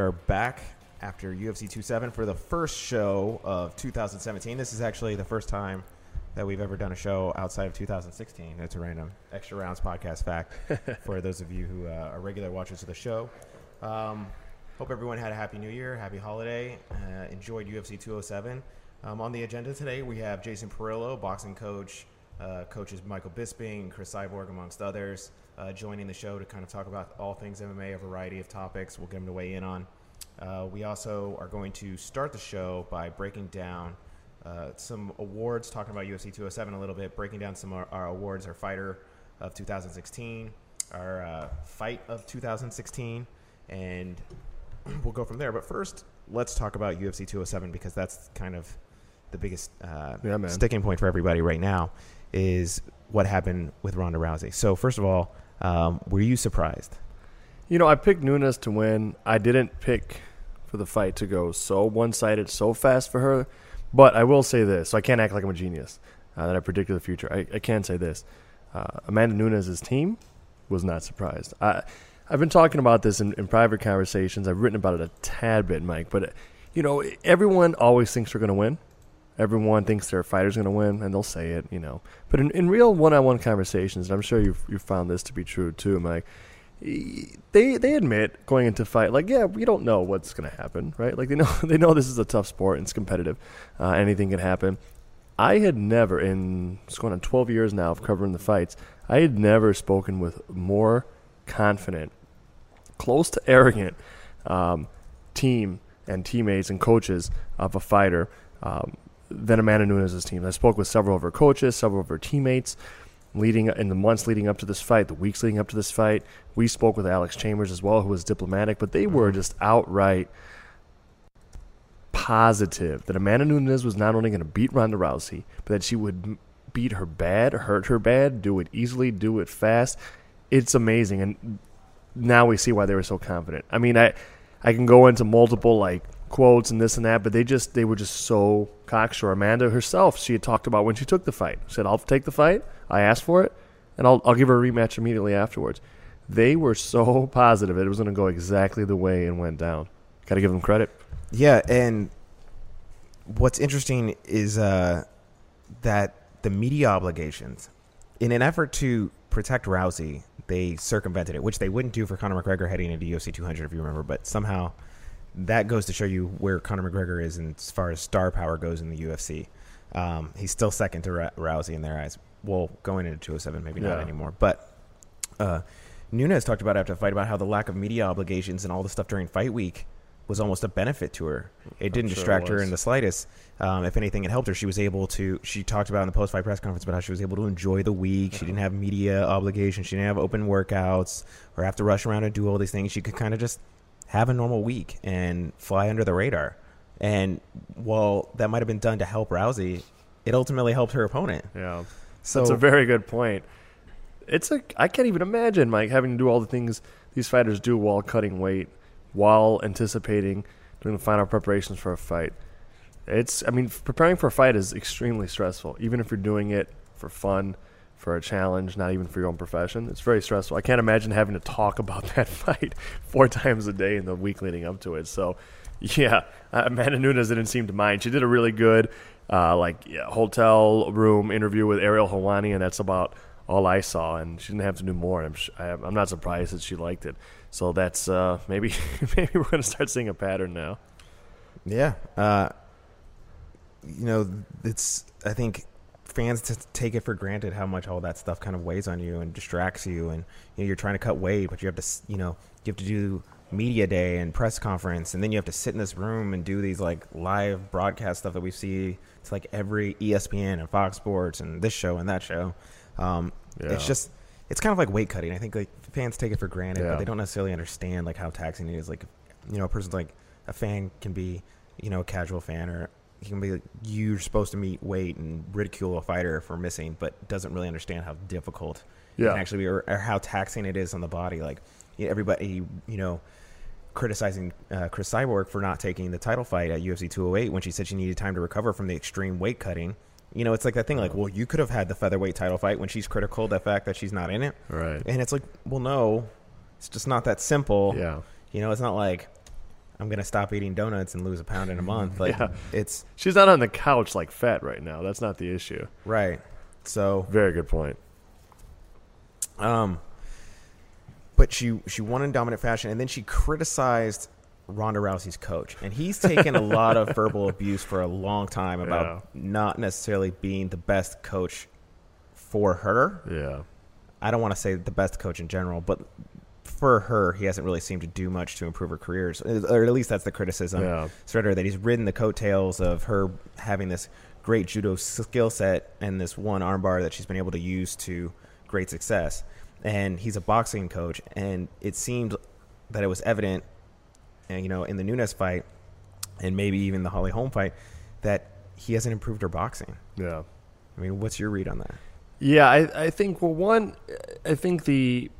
are back after UFC 27 for the first show of 2017. This is actually the first time that we've ever done a show outside of 2016. It's a random extra rounds podcast fact for those of you who uh, are regular watchers of the show. Um, hope everyone had a happy new year, happy holiday, uh, enjoyed UFC 207. Um, on the agenda today, we have Jason Parillo, boxing coach, uh, coaches Michael Bisping, Cris Cyborg, amongst others, uh, joining the show to kind of talk about all things MMA, a variety of topics. We'll get them to weigh in on. Uh, we also are going to start the show by breaking down uh, some awards, talking about UFC 207 a little bit, breaking down some of our, awards, our fighter of 2016, our uh, fight of 2016, and we'll go from there. But first, let's talk about UFC 207 because that's kind of the biggest uh, Yeah, sticking point for everybody right now is what happened with Ronda Rousey. So, first of all, um, were you surprised? You know, I picked Nunes to win. I didn't pick for the fight to go so one sided, so fast for her. But I will say this, so I can't act like I'm a genius uh, that I predicted the future. I, I can say this: uh, Amanda Nunes' team was not surprised. I, I've been talking about this in, in private conversations. I've written about it a tad bit, Mike. But you know, everyone always thinks they're going to win. Everyone thinks their fighter's going to win, and they'll say it, you know. But in, in real one-on-one conversations, and I'm sure you've you've found this to be true too, Mike. They they admit going into fight like yeah we don't know what's going to happen right like they know they know this is a tough sport and it's competitive uh, anything can happen I had never in it's going on 12 years now of covering the fights I had never spoken with more confident close to arrogant um, team and teammates and coaches of a fighter um, than Amanda Nunes' team. I spoke with several of her coaches, several of her teammates, leading in the months leading up to this fight, the weeks leading up to this fight. We spoke with Alex Chambers as well, who was diplomatic, but they were mm-hmm. just outright positive that Amanda Nunes was not only going to beat Ronda Rousey, but that she would beat her bad, hurt her bad, do it easily, do it fast. It's amazing, and now we see why they were so confident. I mean, I I can go into multiple like quotes and this and that, but they just they were just so cocksure. Amanda herself, she had talked about when she took the fight. She Said, "I'll take the fight. I asked for it, and I'll I'll give her a rematch immediately afterwards." They were so positive it was going to go exactly the way it went down. Got to give them credit. Yeah, and what's interesting is uh, that the media obligations, in an effort to protect Rousey, they circumvented it, which they wouldn't do for Conor McGregor heading into UFC 200, if you remember. But somehow, that goes to show you where Conor McGregor is in, as far as star power goes in the UFC. Um, he's still second to Ra- Rousey in their eyes. Well, going into 207, maybe not anymore. But uh, Nunes talked about after the fight about how the lack of media obligations and all the stuff during fight week was almost a benefit to her. It didn't sure it distract her in the slightest. Um, if anything, it helped her. She was able to. She talked about in the post fight press conference about how she was able to enjoy the week. She didn't have media obligations. She didn't have open workouts or have to rush around and do all these things. She could kind of just have a normal week and fly under the radar. And while that might have been done to help Rousey, it ultimately helped her opponent. Yeah. So That's a very good point. It's a I can't even imagine Mike having to do all the things these fighters do while cutting weight, while anticipating doing the final preparations for a fight. It's I mean preparing for a fight is extremely stressful, even if you're doing it for fun, for a challenge, not even for your own profession. It's very stressful. I can't imagine having to talk about that fight four times a day in the week leading up to it. So, yeah, uh, Amanda Nunes didn't seem to mind. She did a really good, uh, like yeah, hotel room interview with Ariel Helwani, and that's about all I saw. And she didn't have to do more. I'm I'm not surprised that she liked it. So that's uh, maybe maybe we're gonna start seeing a pattern now. Yeah. Uh, you know, it's, I think fans t- take it for granted how much all that stuff kind of weighs on you and distracts you. And, you know, you're trying to cut weight, but you have to, you know, you have to do media day and press conference. And then you have to sit in this room and do these like live broadcast stuff that we see. It's like every ESPN and Fox Sports and this show and that show. Um, Yeah. It's just, it's kind of like weight cutting. I think like fans take it for granted, Yeah. but they don't necessarily understand like how taxing it is. Like, you know, a person's like a fan can be, you know, a casual fan or he can be like, you're supposed to meet weight and ridicule a fighter for missing, but doesn't really understand how difficult it Yeah. can actually be or, or how taxing it is on the body. Like everybody, you know, criticizing uh, Cris Cyborg for not taking the title fight at UFC 208 when she said she needed time to recover from the extreme weight cutting. You know, it's like that thing. Like, well, you could have had the featherweight title fight when she's critical of the fact that she's not in it, Right. and it's like, well, no, it's just not that simple. Yeah. You know, it's not like I'm gonna stop eating donuts and lose a pound in a month. Like Yeah. it's She's not on the couch like fat right now. That's not the issue. right. So Very good point. Um, but she she won in dominant fashion, and then she criticized Ronda Rousey's coach, and he's taken a lot of verbal abuse for a long time about Yeah. not necessarily being the best coach for her. Yeah. I don't want to say the best coach in general, but for her, he hasn't really seemed to do much to improve her careers, or at least that's the criticism. Yeah. Spreader that he's ridden the coattails of her having this great judo skill set and this one armbar that she's been able to use to great success. And he's a boxing coach, and it seemed that it was evident, and you know, in the Nunes fight, and maybe even the Holly Holm fight, that he hasn't improved her boxing. Yeah. I mean, what's your read on that? Yeah, I, I think well one I think the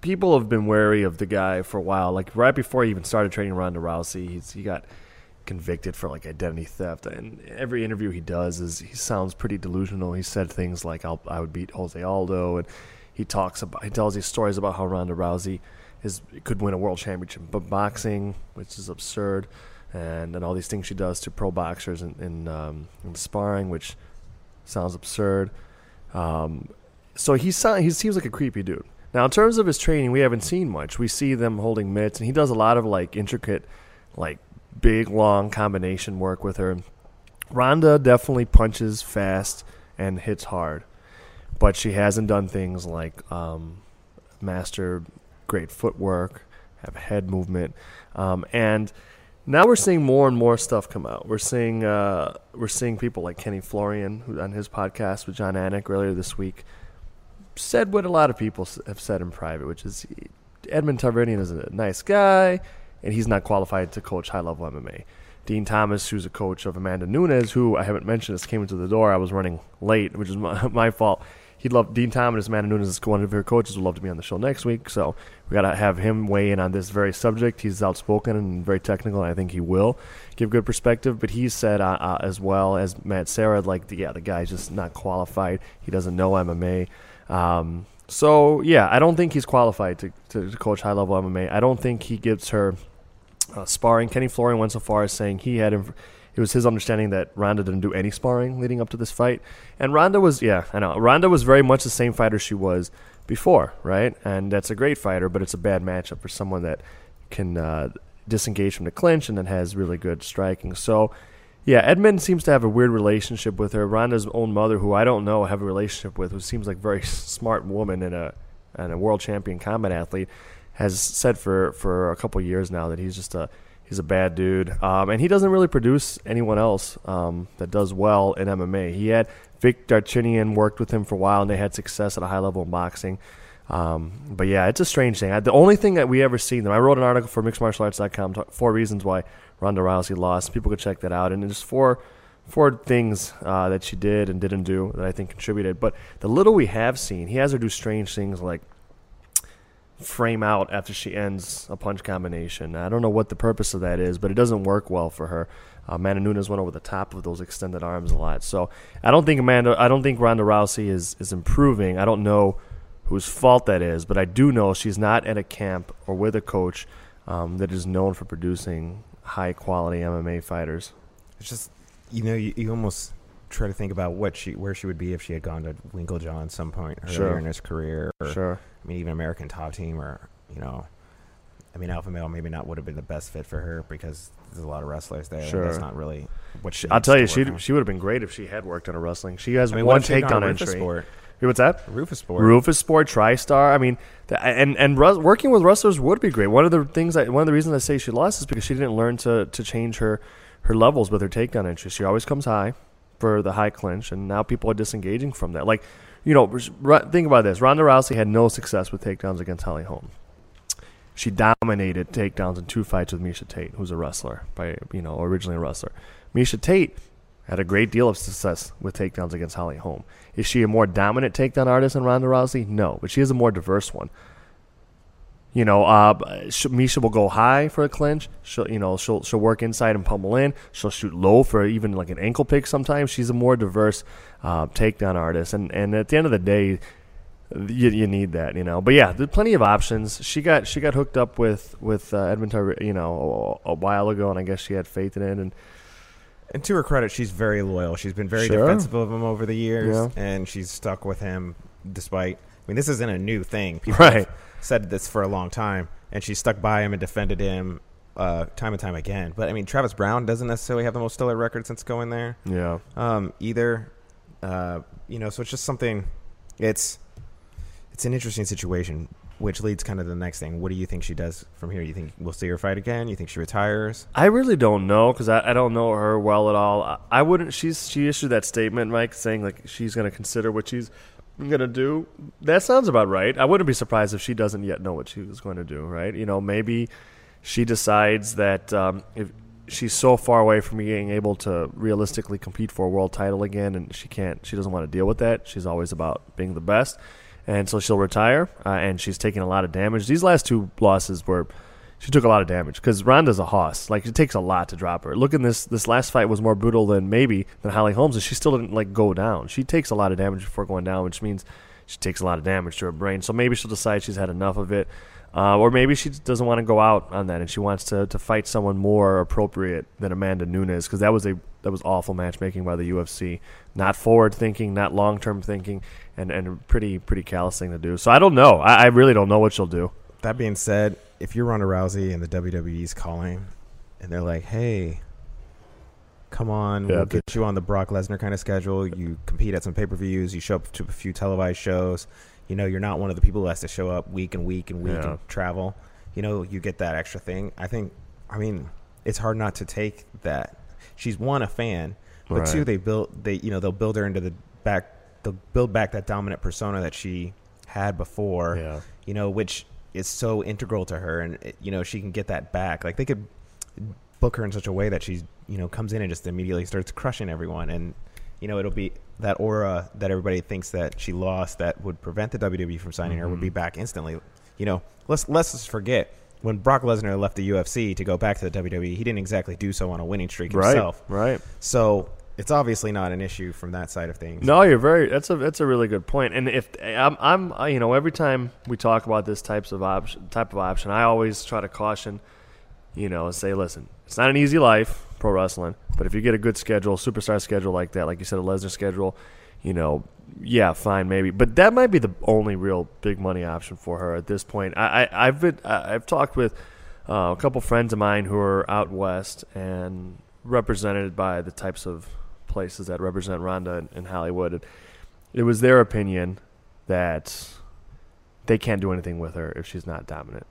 people have been wary of the guy for a while. Like right before he even started training Ronda Rousey, he's he got convicted for like identity theft and every interview he does is he sounds pretty delusional. He said things like I'll I would beat Jose Aldo and he talks about he tells these stories about how Ronda Rousey is could win a world championship but boxing, which is absurd. And, and all these things she does to pro boxers in, in, um, in sparring, which sounds absurd. Um, so he sound, he seems like a creepy dude. Now, in terms of his training, we haven't seen much. We see them holding mitts, and he does a lot of like intricate, like big long combination work with her. Ronda definitely punches fast and hits hard, but she hasn't done things like um, master great footwork, have head movement, um, and now we're seeing more and more stuff come out. We're seeing uh, we're seeing people like Kenny Florian, who on his podcast with Jon Anik earlier this week, said what a lot of people have said in private, which is Edmond Tarverdyan is a nice guy, and he's not qualified to coach high level MMA. Din Thomas, who's a coach of Amanda Nunes, who I haven't mentioned, this came into the door. I was running late, which is my, my fault. He'd love Din Thomas, Amanda Nunes one of her coaches, would love to be on the show next week. So we got to have him weigh in on this very subject. He's outspoken and very technical, and I think he will give good perspective. But he said uh, uh, as well as Matt Serra, like, yeah, the guy's just not qualified. He doesn't know MMA. Um, so yeah, I don't think he's qualified to, to, to coach high level MMA. I don't think he gives her uh, sparring. Kenny Florian went so far as saying he had. It was his understanding that Ronda didn't do any sparring leading up to this fight, and Ronda was yeah, I know Ronda was very much the same fighter she was before, right? And that's a great fighter, but it's a bad matchup for someone that can uh, disengage from the clinch and then has really good striking. So. Yeah, Edmond seems to have a weird relationship with her. Ronda's own mother, who I don't know, have a relationship with, who seems like a very smart woman and a and a world champion combat athlete, has said for for a couple years now that he's just a he's a bad dude, um, and he doesn't really produce anyone else um, that does well in MMA. He had Vic Darchinyan worked with him for a while, and they had success at a high level in boxing. Um, but yeah, it's a strange thing. I, the only thing that we ever seen them, I wrote an article for mixedmartialarts.com, four reasons why Ronda Rousey lost. People could check that out, and there's four four things uh, that she did and didn't do that I think contributed. But the little we have seen, he has her do strange things like frame out after she ends a punch combination. I don't know what the purpose of that is, but it doesn't work well for her. Uh, Amanda Nunes went over the top of those extended arms a lot, so I don't think Amanda, I don't think Ronda Rousey is is improving. I don't know whose fault that is, but I do know she's not at a camp or with a coach um, that is known for producing high quality MMA fighters. It's just you know you, you almost try to think about what she where she would be if she had gone to Winkeljohn at some point earlier Sure. in his career, or Sure. I mean even American Top Team, or you know, I mean Alpha Male maybe not would have been the best fit for her because there's a lot of wrestlers there. Sure. that's not really what she. I'll tell you, she she would have been great if she had worked on a wrestling. She has I mean, one takedown entry. Sport? What's that? Rufus Sport. Rufus Sport, TriStar. I mean, and and rus- working with wrestlers would be great. One of the things, I, one of the reasons I say she lost is because she didn't learn to to change her her levels with her takedown entry. She always comes high for the high clinch, and now people are disengaging from that. Like, you know, r- think about this: Ronda Rousey had no success with takedowns against Holly Holm. She dominated takedowns in two fights with Miesha Tate, who's a wrestler, by you know originally a wrestler. Miesha Tate had a great deal of success with takedowns against Holly Holm. Is she a more dominant takedown artist than Ronda Rousey? No, but she is a more diverse one. You know, uh, Miesha will go high for a clinch. She'll, you know, she'll she'll work inside and pummel in. She'll shoot low for even like an ankle pick. Sometimes she's a more diverse uh, takedown artist. And and at the end of the day, you, you need that, you know. But yeah, there's plenty of options. She got she got hooked up with with uh, Edmond, Tyre- you know, a, a while ago, and I guess she had faith in it. And And to her credit, she's very loyal. She's been very Sure. defensive of him over the years, Yeah. and she's stuck with him despite. I mean, this isn't a new thing. People Right. have said this for a long time, and she stuck by him and defended him uh, time and time again. But I mean, Travis Browne doesn't necessarily have the most stellar record since going there yeah, um, either. Uh, you know, so it's just something. It's it's an interesting situation, which leads kind of to the next thing. What do you think she does from here? You think we'll see her fight again? You think she retires? I really don't know because I, I don't know her well at all. I, I wouldn't. She's she issued that statement, Mike, saying like she's going to consider what she's going to do. That sounds about right. I wouldn't be surprised if she doesn't yet know what she was going to do. Right? You know, maybe she decides that um, if she's so far away from being able to realistically compete for a world title again, and she can't, she doesn't want to deal with that. She's always about being the best, and so she'll retire. Uh, and she's taking a lot of damage. These last two losses were she took a lot of damage because Ronda's a hoss. Like it takes a lot to drop her. Look in this this last fight was more brutal than maybe than Holly Holmes, and she still didn't like go down. She takes a lot of damage before going down, which means she takes a lot of damage to her brain. So maybe she'll decide she's had enough of it, uh, or maybe she doesn't want to go out on that and she wants to to fight someone more appropriate than Amanda Nunes because that was a that was awful matchmaking by the UFC. Not forward thinking, not long term thinking, and and pretty pretty callous thing to do. So I don't know. I, I really don't know what she'll do. That being said, if you're Ronda Rousey and the WWE's calling, and they're like, "Hey, come on, Yeah, we'll get you on the Brock Lesnar kind of schedule. You compete at some pay per views. You show up to a few televised shows. You know, you're not one of the people who has to show up week and week and week Yeah. and travel. You know, you get that extra thing. I think. I mean, it's hard not to take that. She's one a fan, but two they built they you know they'll build her into the back. They'll build back that dominant persona that she had before Yeah. you know, which is so integral to her, and it- you know she can get that back. Like they could book her in such a way that she's you know comes in and just immediately starts crushing everyone, and you know it'll be that aura that everybody thinks that she lost that would prevent the WWE from signing her would be Mhm. back instantly. You know, let's let's just forget when Brock Lesnar left the UFC to go back to the WWE, he didn't exactly do so on a winning streak himself. Right. himself. Right. So it's obviously not an issue from that side of things. No, you're very. That's a that's a really good point. And if I'm, I'm, you know, every time we talk about this types of option, type of option, I always try to caution, you know, say, listen, it's not an easy life, pro wrestling, but if you get a good schedule, superstar schedule like that, like you said, a Lesnar schedule, you know, yeah, fine, maybe, but that might be the only real big money option for her at this point. I, I I've been, I've talked with uh, a couple friends of mine who are out west and represented by the types of places that represent Ronda in, in Hollywood. And it was their opinion that they can't do anything with her if she's not dominant.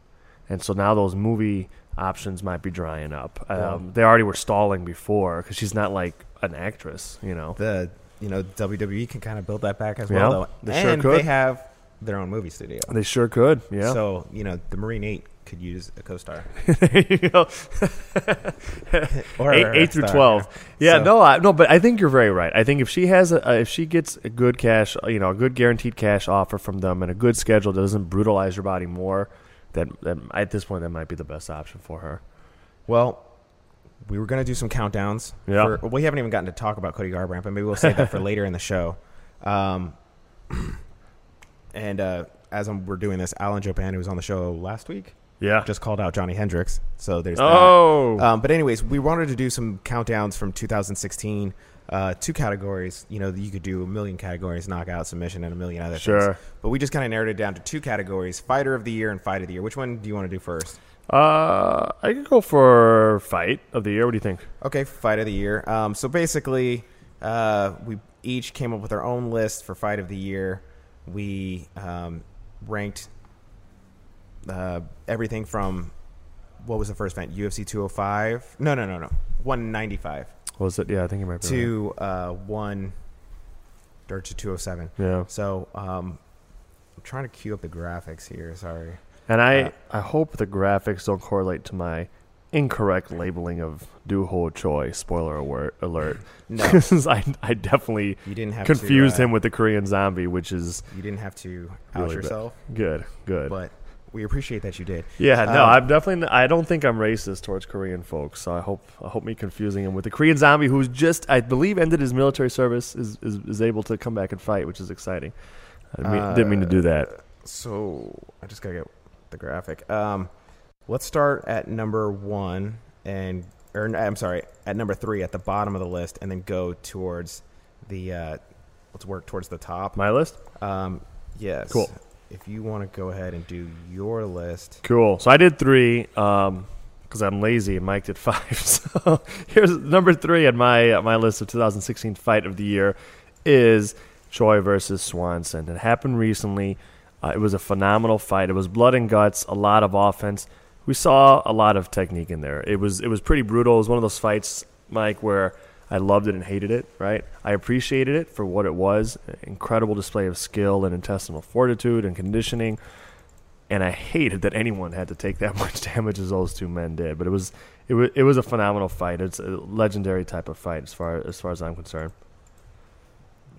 And so now those movie options might be drying up. Um, they already were stalling before because she's not like an actress, you know. the you know WWE can kind of build that back as Yeah, well, though, they sure and could. they have their own movie studio. They sure could, yeah. So you know, the Marine Eight could use a co-star. there you go. Or eight, eight through twelve. Yeah, So- no, I, no, but I think you're very right. I think if she has a, if she gets a good cash, you know, a good guaranteed cash offer from them and a good schedule that doesn't brutalize your body more, that, that at this point that might be the best option for her. Well, we were going to do some countdowns. Yeah. For, we haven't even gotten to talk about Cody Garbrandt, but maybe we'll save that for later in the show. Um, and uh, as I'm, we're doing this, Alan Jouban, who was on the show last week, Yeah. just called out Johnny Hendricks. So there's that. oh, Um, but anyways, we wanted to do some countdowns from 2016. Uh, two categories. You know, you could do a million categories: knockout, submission, and a million other things. sure. But we just kind of narrowed it down to two categories: fighter of the year and fight of the year. Which one do you want to do first? Uh, I could go for fight of the year. What do you think? Okay, fight of the year. Um, so basically, uh, we each came up with our own list for fight of the year. We um, ranked uh, everything from what was the first event? UFC 205? No, no, no, no. 195 What was it? Yeah, I think you might be right. to uh, one or to 207. Yeah, So um, I'm trying to queue up the graphics here. Sorry. and I Uh, I hope the graphics don't correlate to my incorrect labeling of Doo Ho Choi. Spoiler alert! Alert. No, I I definitely you didn't have confused to, uh, him with the Korean zombie, which is You didn't have to out Really bad. yourself, good. Good. but we appreciate that you did. Yeah, no, Um, I'm definitely. I don't think I'm racist towards Korean folks. So I hope I hope me confusing him with the Korean zombie who's just I believe ended his military service is is, is able to come back and fight, which is exciting. I mean, didn't mean to do that. So I just gotta get the graphic. Um, let's start at number one and or I'm sorry, at number three at the bottom of the list, and then go towards the. Uh, let's work towards the top. My list. Um, yes. Cool. If you want to go ahead and do your list, Cool. So I did three because I'm lazy and Mike did five. So here's number three on my uh, my list of 2016 fight of the year is Choi versus Swanson. It happened recently. Uh, it was a phenomenal fight. It was blood and guts, a lot of offense. We saw a lot of technique in there. It was it was pretty brutal. It was one of those fights, Mike, where I loved it and hated it. Right? I appreciated it for what it was. Incredible display of skill and intestinal fortitude and conditioning and I hated that anyone had to take that much damage as those two men did. But it was it was it was a phenomenal fight. It's a legendary type of fight as far as far as I'm concerned.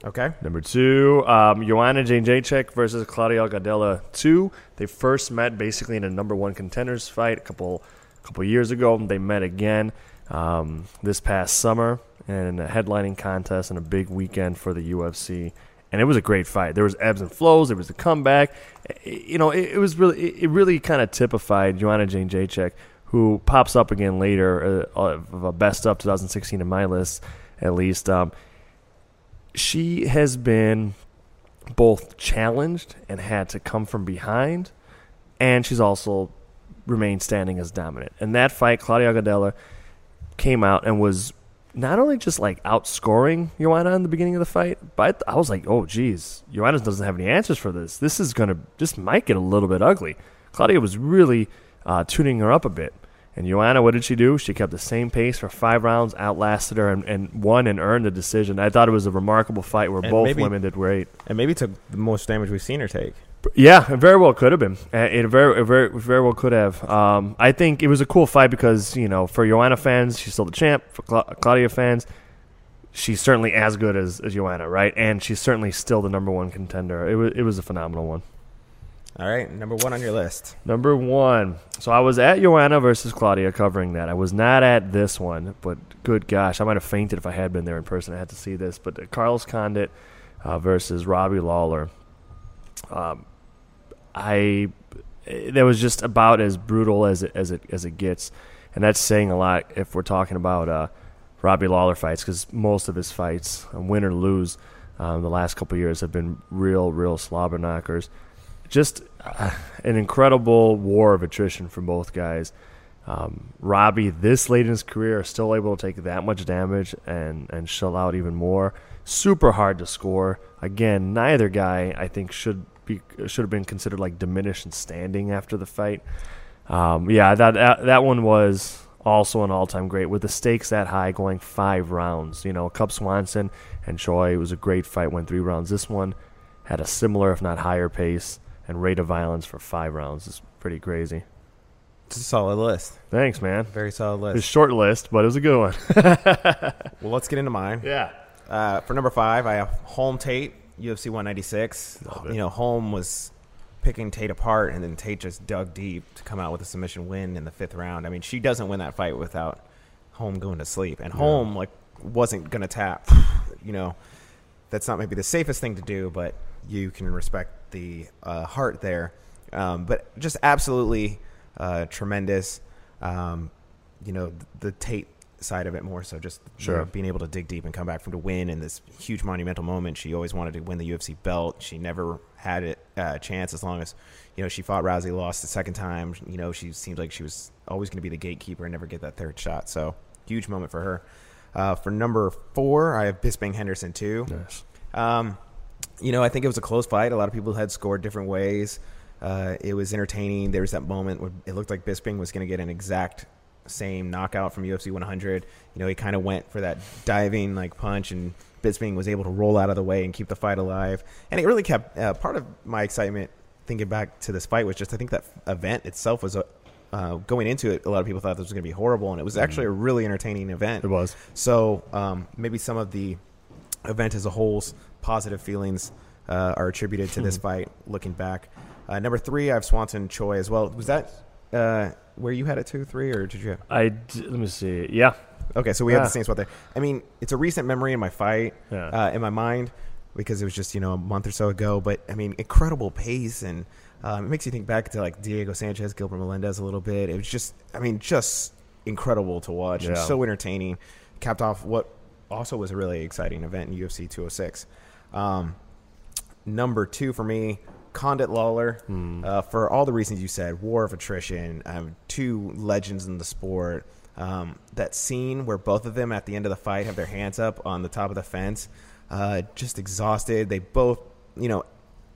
okay. Number two, um, Joanna Jędrzejczyk versus Claudia Gadelha two. They first met basically in a number one contenders fight a couple couple years ago. They met again um, this past summer in a headlining contest and a big weekend for the UFC. And it was a great fight. There was ebbs and flows. There was a comeback. You know, it, it was really, it really kind of typified Joanna Jędrzejczyk, who pops up again later uh, of a best of 2016 in my list, at least. Um, she has been both challenged and had to come from behind, and she's also remained standing as dominant. And that fight, Claudia Gadelha came out and was not only just like outscoring Joanna in the beginning of the fight, but I was like, oh, geez, Joanna doesn't have any answers for this. This is going to, this might get a little bit ugly. Claudia was really uh, tuning her up a bit. And Joanna, what did she do? She kept the same pace for five rounds, outlasted her, and, and won and earned the decision. I thought it was a remarkable fight where And both maybe- women did great. And maybe took the most damage we've seen her take. Yeah, it very well could have been. Uh, It very, it very, very well could have. Um, I think it was a cool fight because you know, for Joanna fans, she's still the champ. For Cla- Claudia fans, she's certainly as good as, as Joanna, right? And she's certainly still the number one contender. It was, it was a phenomenal one. All right, number one on your list. Number one. So I was at Joanna versus Claudia covering that. I was not at this one, but good gosh, I might have fainted if I had been there in person. I had to see this. But Carlos Condit uh, versus Robbie Lawler. Um, I that was just about as brutal as it as it as it gets, and that's saying a lot if we're talking about uh, Robbie Lawler fights because most of his fights, um, win or lose, um, the last couple years have been real, real slobber knockers. Just uh, an incredible war of attrition from both guys. Um, Robbie, this late in his career, still able to take that much damage and and shell out even more. Super hard to score. Again, neither guy I think should be should have been considered like diminished in standing after the fight. Um, yeah, that, that that one was also an all time great with the stakes that high, going five rounds. You know, Cub Swanson and Choi it was a great fight, went three rounds. This one had a similar, if not higher, pace and rate of violence for five rounds. It's pretty crazy. It's a solid list. Thanks, man. Very solid list was a short list, but it was a good one. Well, let's get into mine. yeah. Uh, for number five, I have Holm Tate, UFC 196. You know, Holm was picking Tate apart, and then Tate just dug deep to come out with a submission win in the fifth round. I mean, she doesn't win that fight without Holm going to sleep, and Holm like wasn't gonna tap. you know, that's not maybe the safest thing to do, but you can respect the uh, heart there. Um, but just absolutely uh, tremendous. Um, you know, the Tate side of it more so just you know, being able to dig deep and come back from to win in this huge monumental moment. She always wanted to win the UFC belt. She never had it uh, a chance as long as you know she fought Rousey, lost the second time. You know, she seemed like she was always going to be the gatekeeper and never get that third shot. So huge moment for her. Uh, for number four, I have Bisping Henderson too. Nice. Um, you know, I think it was a close fight. A lot of people had scored different ways. Uh, it was entertaining. There was that moment where it looked like Bisping was going to get an exact same knockout from UFC 100. You know, he kind of went for that diving like punch, and Bisping was able to roll out of the way and keep the fight alive. And it really kept uh, part of my excitement thinking back to this fight was just I think that event itself was a. Uh, going into it, a lot of people thought this was going to be horrible, and it was actually a really entertaining event. It was. So um, maybe some of the event as a whole's positive feelings uh, are attributed to this fight. Looking back, uh, number three, I have Swanson Choi as well. Was that uh, where you had it two, three, or did you? Have? I d- let me see. Yeah. Okay, so we have the same spot there. I mean, it's a recent memory in my fight, Yeah. uh, in my mind. because it was just you know a month or so ago. But I mean, incredible pace, and um, it makes you think back to like Diego Sanchez, Gilbert Melendez a little bit. It was just, I mean, just incredible to watch and Yeah. so entertaining. Capped off what also was a really exciting event in UFC 206. Um, number two for me, Condit Lawler, uh, for all the reasons you said, war of attrition, um, two legends in the sport. Um, that scene where both of them at the end of the fight have their hands up on the top of the fence, uh, just exhausted. They both, you know,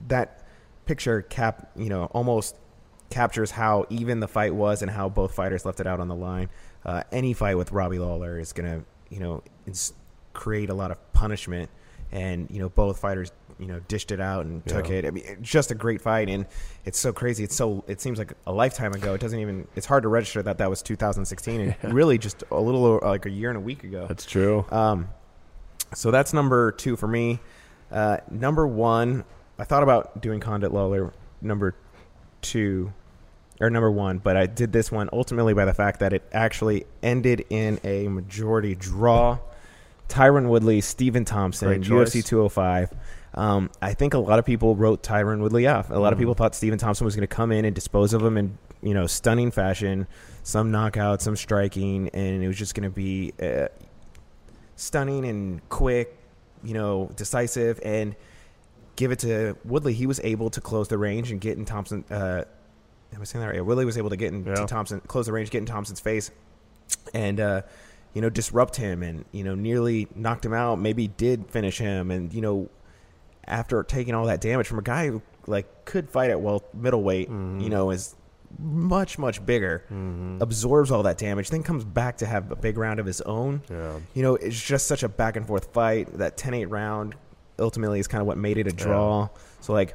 that picture cap, you know, almost captures how even the fight was and how both fighters left it out on the line. Uh, any fight with Robbie Lawler is going to, you know, create a lot of punishment. And, you know, both fighters, you know, dished it out and took Yeah. it. I mean, it's just a great fight. And it's so crazy. It's so, it seems like a lifetime ago. It doesn't even, it's hard to register that that was 2016 and really just a little over, like a year and a week ago. That's true. Um, so that's number two for me. Uh, number one, I thought about doing Condit Lawler. Number two, or number one, but I did this one ultimately by the fact that it actually ended in a majority draw. Tyron Woodley, Stephen Thompson, UFC 205. Um, I think a lot of people wrote Tyron Woodley off. A lot of Mhm. people thought Stephen Thompson was going to come in and dispose of him in you know stunning fashion, some knockout, some striking, and it was just going to be uh, stunning and quick, you know, decisive, and give it to Woodley. He was able to close the range and get in Thompson. Uh, am I saying that right? Yeah, Woodley was able to get into Yeah. Thompson, close the range, get in Thompson's face, and uh, you know disrupt him, and you know nearly knocked him out. Maybe did finish him, and you know after taking all that damage from a guy who like could fight at well middleweight, Mhm. you know, is much much bigger, Mhm. absorbs all that damage, then comes back to have a big round of his own. Yeah. You know, it's just such a back and forth fight. That 10-8 round ultimately is kind of what made it a draw. So like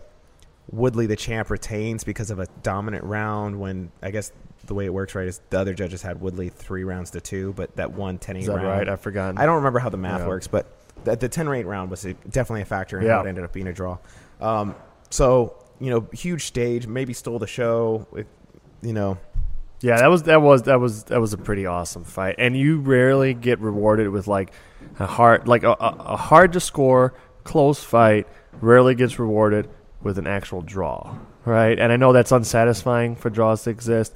Woodley the champ retains because of a dominant round when I guess the way it works right is the other judges had Woodley 3 rounds to 2, but that one 10-8 round right? I forgot. I don't remember how the math Yeah. works, but the, the 10 rate round was a, definitely a factor in Yeah. it ended up being a draw. Um, so, you know, huge stage, maybe stole the show. It, you know, Yeah, that was that was that was that was a pretty awesome fight, and you rarely get rewarded with like a hard like a, a hard to score close fight. Rarely gets rewarded with an actual draw, right? And I know that's unsatisfying for draws to exist,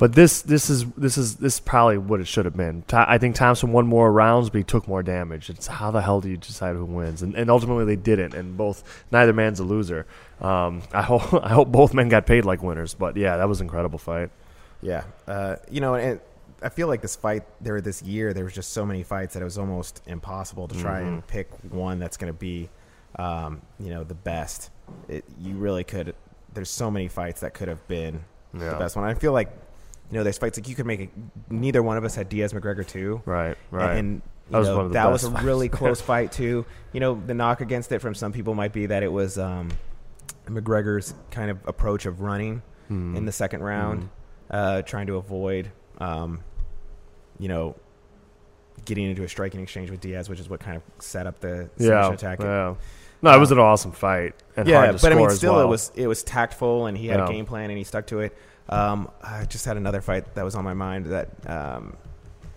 but this this is this is this is probably what it should have been. I think Thompson won more rounds, but he took more damage. It's how the hell do you decide who wins? And, and ultimately they didn't, and both neither man's a loser. Um, I hope I hope both men got paid like winners, but yeah, that was an incredible fight. yeah. Uh, you know, and I feel like this fight there this year, there was just so many fights that it was almost impossible to try and pick one that's going to be, um, you know, the best. It, you really could. There's so many fights that could have been the best one. I feel like, you know, there's fights like you could make. it Neither one of us had Diaz McGregor too. Right, right. And you That was know, one of the that was a really close fight too. You know, the knock against it from some people might be that it was um, McGregor's kind of approach of running Hmm. in the second round, uh, trying to avoid, um, you know, getting into a striking exchange with Diaz, which is what kind of set up the yeah, attack. yeah. No, it was an awesome fight and yeah, hard to but I mean, still, well. it was it was tactful, and he had Yeah. a game plan, and he stuck to it. Um, I just had another fight that was on my mind that um,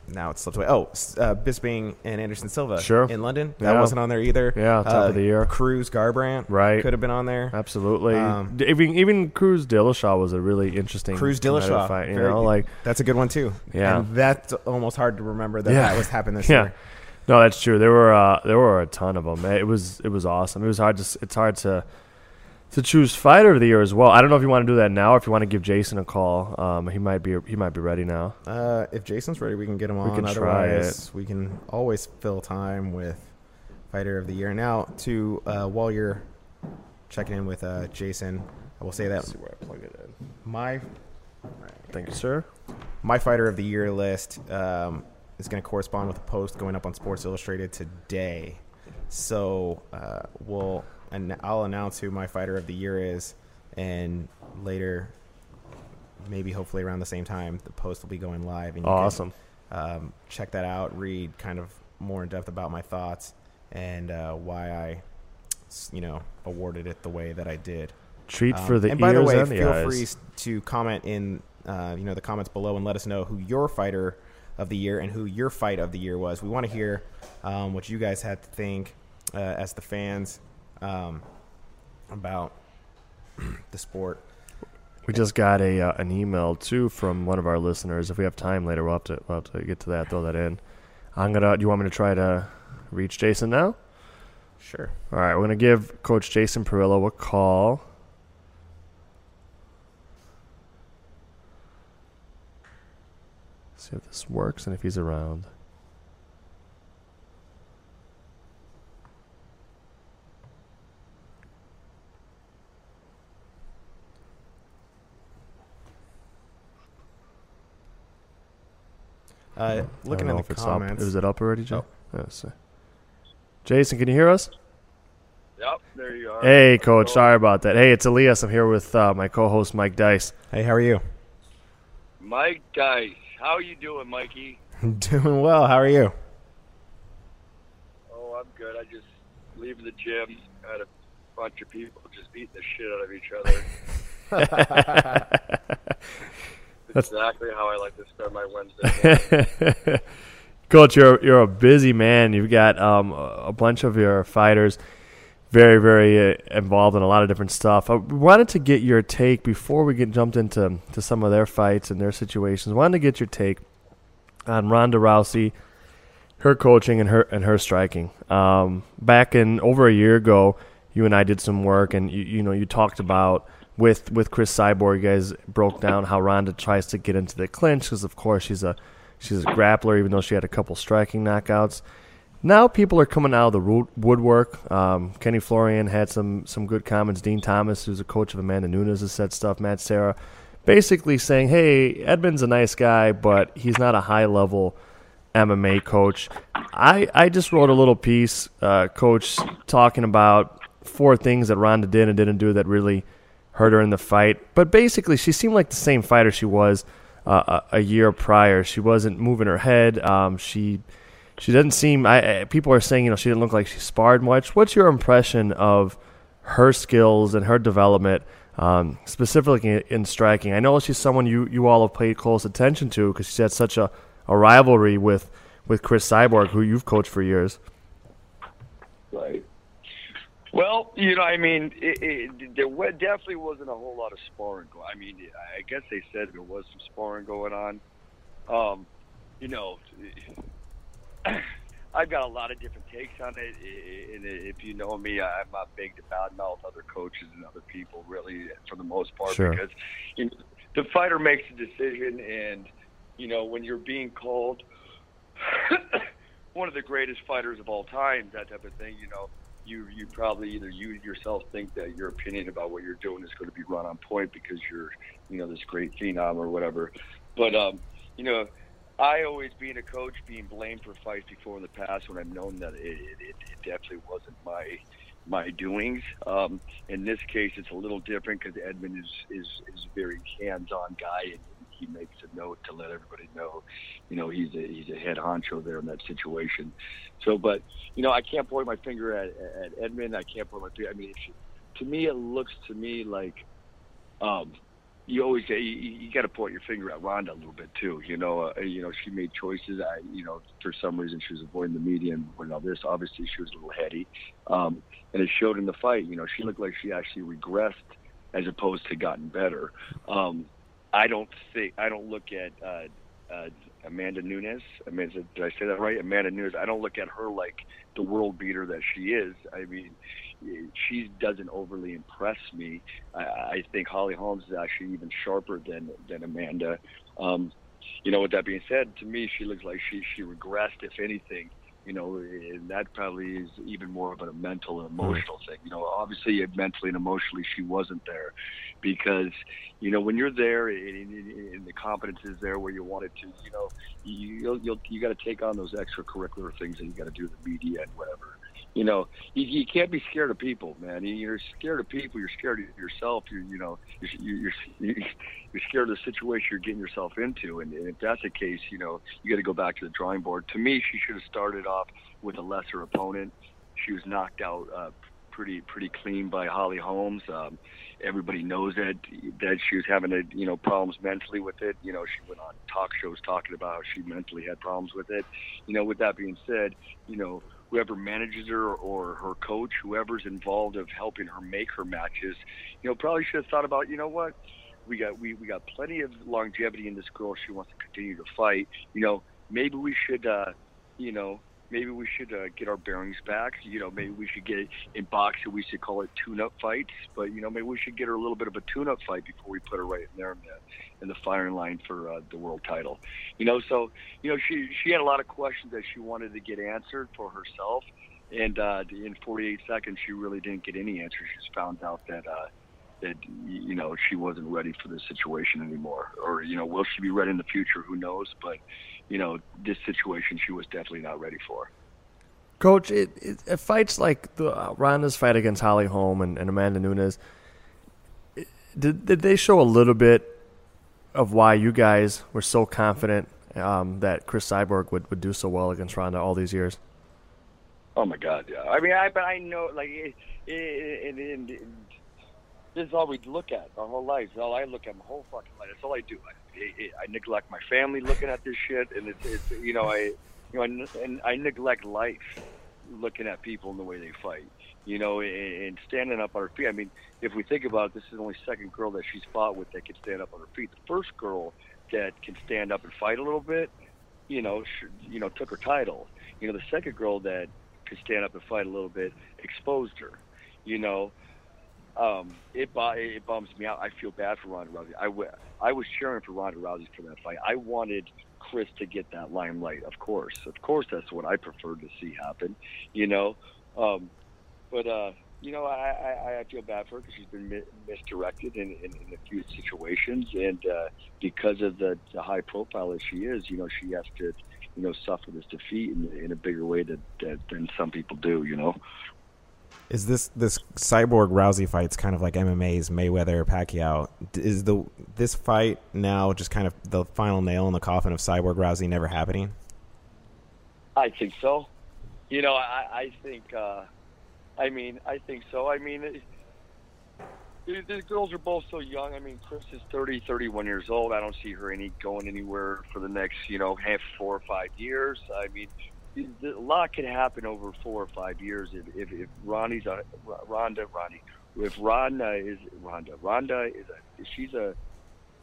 now it's slipped away. Oh, uh, Bisping and Anderson Silva, Sure. in London. That Yeah. wasn't on there either. Yeah, top Uh, of the year. Cruz Garbrandt, Right. could have been on there. Absolutely. Um, even even Cruz Dillashaw was a really interesting Cruz Dillashaw, fight. You very know, like That's a good one too. Yeah. and that's almost hard to remember that Yeah. that was happened this Yeah. year. no, that's true. There were uh, there were a ton of them. It was it was awesome. It was hard to it's hard to to choose fighter of the year as well. I don't know if you want to do that now, or if you want to give Jason a call. Um, he might be he might be ready now. Uh, if Jason's ready, we can get him on. We can try Otherwise, we can always fill time with fighter of the year. Now, to uh, while you're checking in with uh, Jason, I will say that See where I plug it in. my Thank you, sir. my fighter of the year list um, is going to correspond with a post going up on Sports Illustrated today. So uh, we'll and I'll announce who my fighter of the year is, and later, maybe hopefully around the same time, the post will be going live. And you can, Awesome. um, check that out. Read kind of more in depth about my thoughts and uh, why I, you know, awarded it the way that I did. Treat Um, for the and ears by the way, and the feel eyes. free to comment in uh, you know the comments below and let us know who your fighter of the year and who your fight of the year was. We want to hear um, what you guys had to think. uh, as the fans um, about the sport. We just got a uh, an email too from one of our listeners. If we have time later, we'll have to we'll have to get to that. Throw that in. I'm gonna. Do you want me to try to reach Jason now? Sure. All right, we're gonna give Coach Jason Parillo a call. See if this works and if he's around. Uh, I looking don't in the if it's comments. Up. Is it up already, Jay? Oh. Yes. Jason, can you hear us? Yep, there you are. Hey, Coach. So, Sorry about that. Hey, it's Elias. I'm here with uh, my co-host Mike Dice. Hey, how are you? Mike Dice. How are you doing, Mikey? Doing well. How are you? Oh, I'm good. I just leaving the gym. Had a bunch of people just beating the shit out of each other. That's- exactly how I like to spend my Wednesday. Coach, you're you're a busy man. You've got um, a bunch of your fighters very very uh, involved in a lot of different stuff. I wanted to get your take before we get jumped into to some of their fights and their situations. wanted to get your take on Ronda Rousey, her coaching and her and her striking. Um, back in over a year ago, you and I did some work, and you, you know you talked about with with Cris Cyborg. You guys broke down how Ronda tries to get into the clinch because, of course, she's a she's a grappler, even though she had a couple striking knockouts. Now people are coming out of the woodwork. Um, Kenny Florian had some some good comments. Din Thomas, who's a coach of Amanda Nunes, has said stuff. Matt Serra, basically saying, "Hey, Edmond's a nice guy, but he's not a high level MMA coach." I I just wrote a little piece, uh, coach, talking about four things that Ronda did and didn't do that really hurt her in the fight. But basically, she seemed like the same fighter she was uh, a, a year prior. She wasn't moving her head. Um, she she doesn't seem. I, I people are saying you know she didn't look like she sparred much. What's your impression of her skills and her development, um, specifically in, in striking? I know she's someone you you all have paid close attention to because she's had such a, a rivalry with with Cris Cyborg, who you've coached for years. right. Well, you know, I mean, it, it, there definitely wasn't a whole lot of sparring going. I mean, I guess they said there was some sparring going on. Um, you know, I've got a lot of different takes on it. And if you know me, I'm not big to badmouth other coaches and other people, really, for the most part, Sure. because you know, the fighter makes a decision, and you know, when you're being called one of the greatest fighters of all time, that type of thing, you know, you you probably either you yourself think that your opinion about what you're doing is going to be run on point because you're you know this great phenom or whatever. But um, you know, I always being a coach being blamed for fights before in the past when I've known that it, it, it it definitely wasn't my my doings. Um, in this case, it's a little different because Edmond is is is a very hands-on guy and he makes a note to let everybody know, you know, he's a he's a head honcho there in that situation. So, but you know, I can't point my finger at, at Edmond. I can't point my finger. I mean, to me, it looks to me like um, you always you, you got to point your finger at Ronda a little bit too. You know, uh, you know, she made choices. I, you know, for some reason she was avoiding the media and all this. Obviously, she was a little heady, um, and it showed in the fight. You know, she looked like she actually regressed as opposed to gotten better. Um, I don't think I don't look at uh, uh, Amanda Nunes. Amanda, did I say that right? Amanda Nunes. I don't look at her like the world beater that she is. I mean, she doesn't overly impress me. I, I think Holly Holmes is actually even sharper than than Amanda. Um, you know, with that being said, to me, she looks like she she regressed, if anything. You know, and that probably is even more of a mental and mm-hmm. emotional thing. You know, obviously, mentally and emotionally, she wasn't there because you know when you're there and, and, and the competence is there where you want it to. You know, you you'll, you'll, you got to take on those extracurricular things that you got to do the media and whatever you know, you, you can't be scared of people, man. You're scared of people. You're scared of yourself. You're, you know, you're, you're, you're scared of the situation you're getting yourself into. And, and if that's the case, you know, you got to go back to the drawing board. To me, she should have started off with a lesser opponent. She was knocked out uh, pretty, pretty clean by Holly Holmes. Um, everybody knows that that she was having a, you know problems mentally with it. You know, she went on talk shows talking about how she mentally had problems with it. You know, with that being said, you know whoever manages her or her coach, whoever's involved of helping her make her matches, you know, probably should have thought about, you know what, we got we, we got plenty of longevity in this girl. She wants to continue to fight. You know, maybe we should, uh, you know, maybe we should uh, get our bearings back. You know, maybe we should get it in boxing. We should call it tune-up fights. But you know, maybe we should get her a little bit of a tune-up fight before we put her right in there in the, in the firing line for uh, the world title. You know, so you know, she she had a lot of questions that she wanted to get answered for herself. And uh, in 48 seconds, she really didn't get any answers. She found out that uh, that you know she wasn't ready for this situation anymore, or you know, will she be ready in the future? Who knows? But you know, this situation she was definitely not ready for. Coach, it, it, it fights like the uh, Ronda's fight against Holly Holm and, and Amanda Nunes. It, did did they show a little bit of why you guys were so confident um, that Cris Cyborg would, would do so well against Ronda all these years? Oh my God, yeah. I mean, I but I know like it, it, it, it, this is all we look at our whole lives. All I look at my whole fucking life. That's all I do. I, I, I neglect my family looking at this shit, and it's, it's you know I you know and I neglect life looking at people and the way they fight. You know, and, and standing up on her feet. I mean, if we think about it, this is the only second girl that she's fought with that can stand up on her feet. The first girl that can stand up and fight a little bit, you know, she, you know, took her title. You know, the second girl that could stand up and fight a little bit exposed her. You know, um, it it bums me out. I feel bad for Ronda Rousey. I, w- I was cheering for Ronda Rousey for that fight. I wanted Cris to get that limelight. Of course, of course, that's what I preferred to see happen. You know, um, but uh, you know, I, I, I feel bad for her because she's been mi- misdirected in, in, in a few situations, and uh, because of the, the high profile that she is, you know, she has to, you know, suffer this defeat in, in a bigger way that, that than some people do. You know. Is this this cyborg Rousey fight's kind of like MMA's Mayweather Pacquiao? Is the this fight now just kind of the final nail in the coffin of cyborg Rousey never happening? I think so. You know, I, I think. Uh, I mean, I think so. I mean, it, the girls are both so young. I mean, Cris is 30, 31 years old. I don't see her any going anywhere for the next, you know, half four or five years. I mean, a lot can happen over four or five years if if, if Ronnie's a Ronda Ronnie if Ronda is Ronda Ronda is a she's a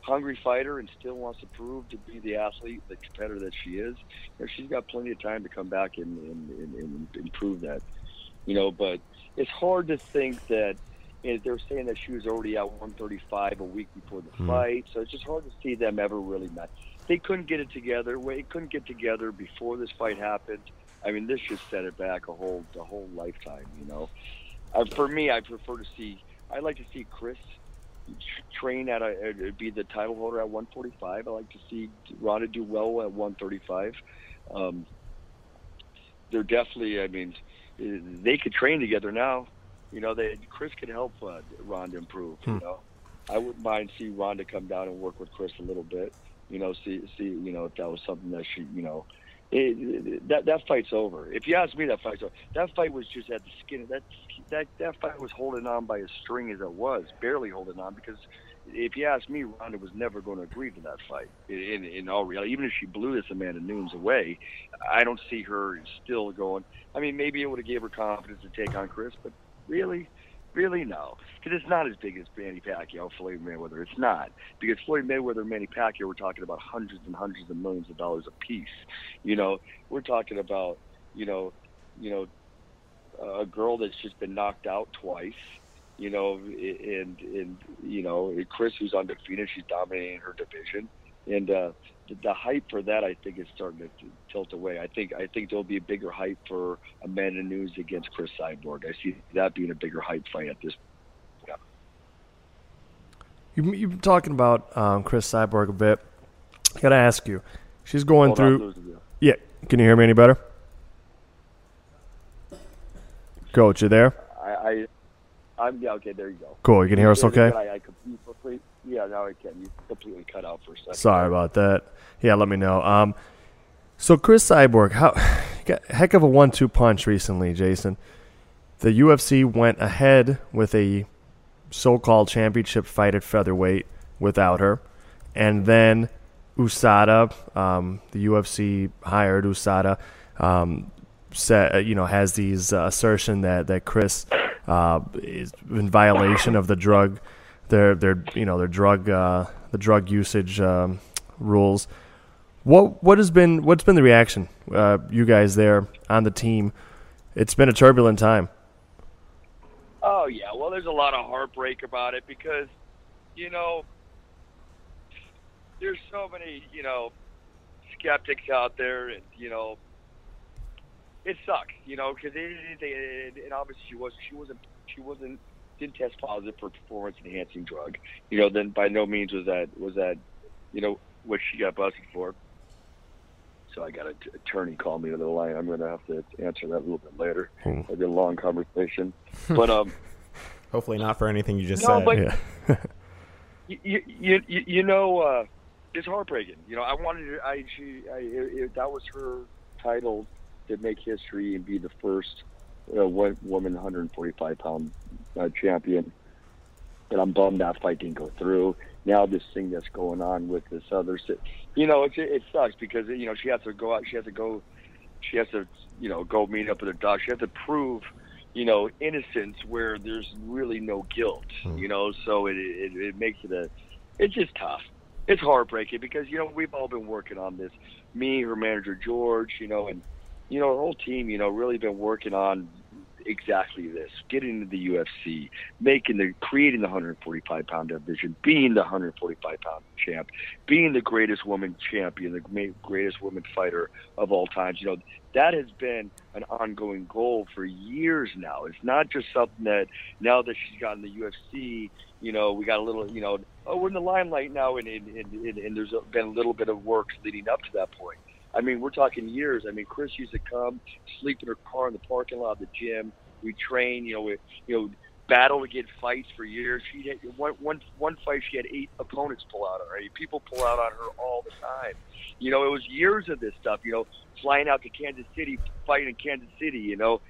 hungry fighter and still wants to prove to be the athlete the competitor that she is you know, she's got plenty of time to come back and and, and, and improve that you know but it's hard to think that you know, they're saying that she was already at 135 a week before the mm. fight so it's just hard to see them ever really match they couldn't get it together. They couldn't get together before this fight happened. I mean, this just set it back a whole a whole lifetime. You know, uh, for me, I prefer to see. I like to see Cris train at a uh, be the title holder at 145. I like to see Ronda do well at 135. Um, they're definitely. I mean, they could train together now. You know, they Cris could help uh, Ronda improve. Hmm. You know, I wouldn't mind see Ronda come down and work with Cris a little bit you know, see see you know if that was something that she you know. It, it, that that fight's over. If you ask me, that fight's over. That fight was just at the skin. That that that fight was holding on by a string as it was, barely holding on. Because if you ask me, Ronda was never going to agree to that fight. In in all reality, even if she blew this Amanda Nunes away, I don't see her still going. I mean, maybe it would have gave her confidence to take on Cris, but really, Really, no, because it's not as big as Manny Pacquiao, Floyd Mayweather. It's not because Floyd Mayweather, and Manny Pacquiao, we're talking about hundreds and hundreds of millions of dollars a piece. You know, we're talking about, you know, you know, a girl that's just been knocked out twice. You know, and and you know, Cris, who's undefeated, she's dominating her division, and uh, the hype for that I think is starting to tilt away. I think I think there'll be a bigger hype for Amanda Nunes against Cris Cyborg. I see that being a bigger hype fight at this. Yeah. You you've been talking about um, Cris Cyborg a bit. I gotta ask you, she's going Hold through. Yeah, can you hear me any better? Coach, you there? I, I I'm yeah okay. There you go. Cool. You can hear us okay? I, I completely yeah, now I can. You completely cut out for a second. Sorry about that. Yeah, let me know. Um, so Cris Cyborg, how heck of a one-two punch recently, Jason. The UFC went ahead with a so-called championship fight at featherweight without her, and then USADA, um, the UFC hired USADA. Um, said, you know, has these uh, assertion that that Cris uh, is in violation of the drug, their their you know their drug uh, the drug usage um, rules. What what has been what's been the reaction uh, you guys there on the team? It's been a turbulent time. Oh yeah, well, there's a lot of heartbreak about it because, you know, there's so many you know skeptics out there, and you know, it sucks, you know, because it, obviously she was she wasn't she wasn't didn't test positive for performance enhancing drug. You know, then by no means was that was that, you know, what she got busted for. So I got an t- attorney call me to the line. I'm going to have to answer that a little bit later. Hmm. It'll be a long conversation, but um, Hopefully not for anything you just No, said. but- Yeah. you you you, you know, uh, it's heartbreaking. You know, I wanted to, I she I, it, it, that was her title to make history and be the first uh, woman 145 pound uh, champion. And I'm bummed that fight didn't go through. Now this thing that's going on with this other, you know, it it sucks because you know she has to go out, she has to go, she has to you know go meet up with her doctor. She has to prove you know, innocence where there's really no guilt, you know, so it, it, it makes it a, it's just tough. It's heartbreaking because, you know, we've all been working on this. Me, her manager, George, you know, and, you know, our whole team, you know, really been working on exactly this, getting into the UFC, making the, creating the 145 pound division, being the 145 pound champ, being the greatest woman champion, the greatest woman fighter of all times. You know, that has been an ongoing goal for years now. It's not just something that now that she's gotten the UFC, you know, we got a little, you know, oh, we're in the limelight now, and and, and, and there's been a little bit of work leading up to that point. I mean, we're talking years. I mean, Cris used to come, sleep in her car in the parking lot of the gym. We train, you know, we, you know, battle to get fights for years. She had one, one, one fight. She had eight opponents pull out on her. People pull out on her all the time. You know, it was years of this stuff. You know, flying out to Kansas City, fighting in Kansas City. You know,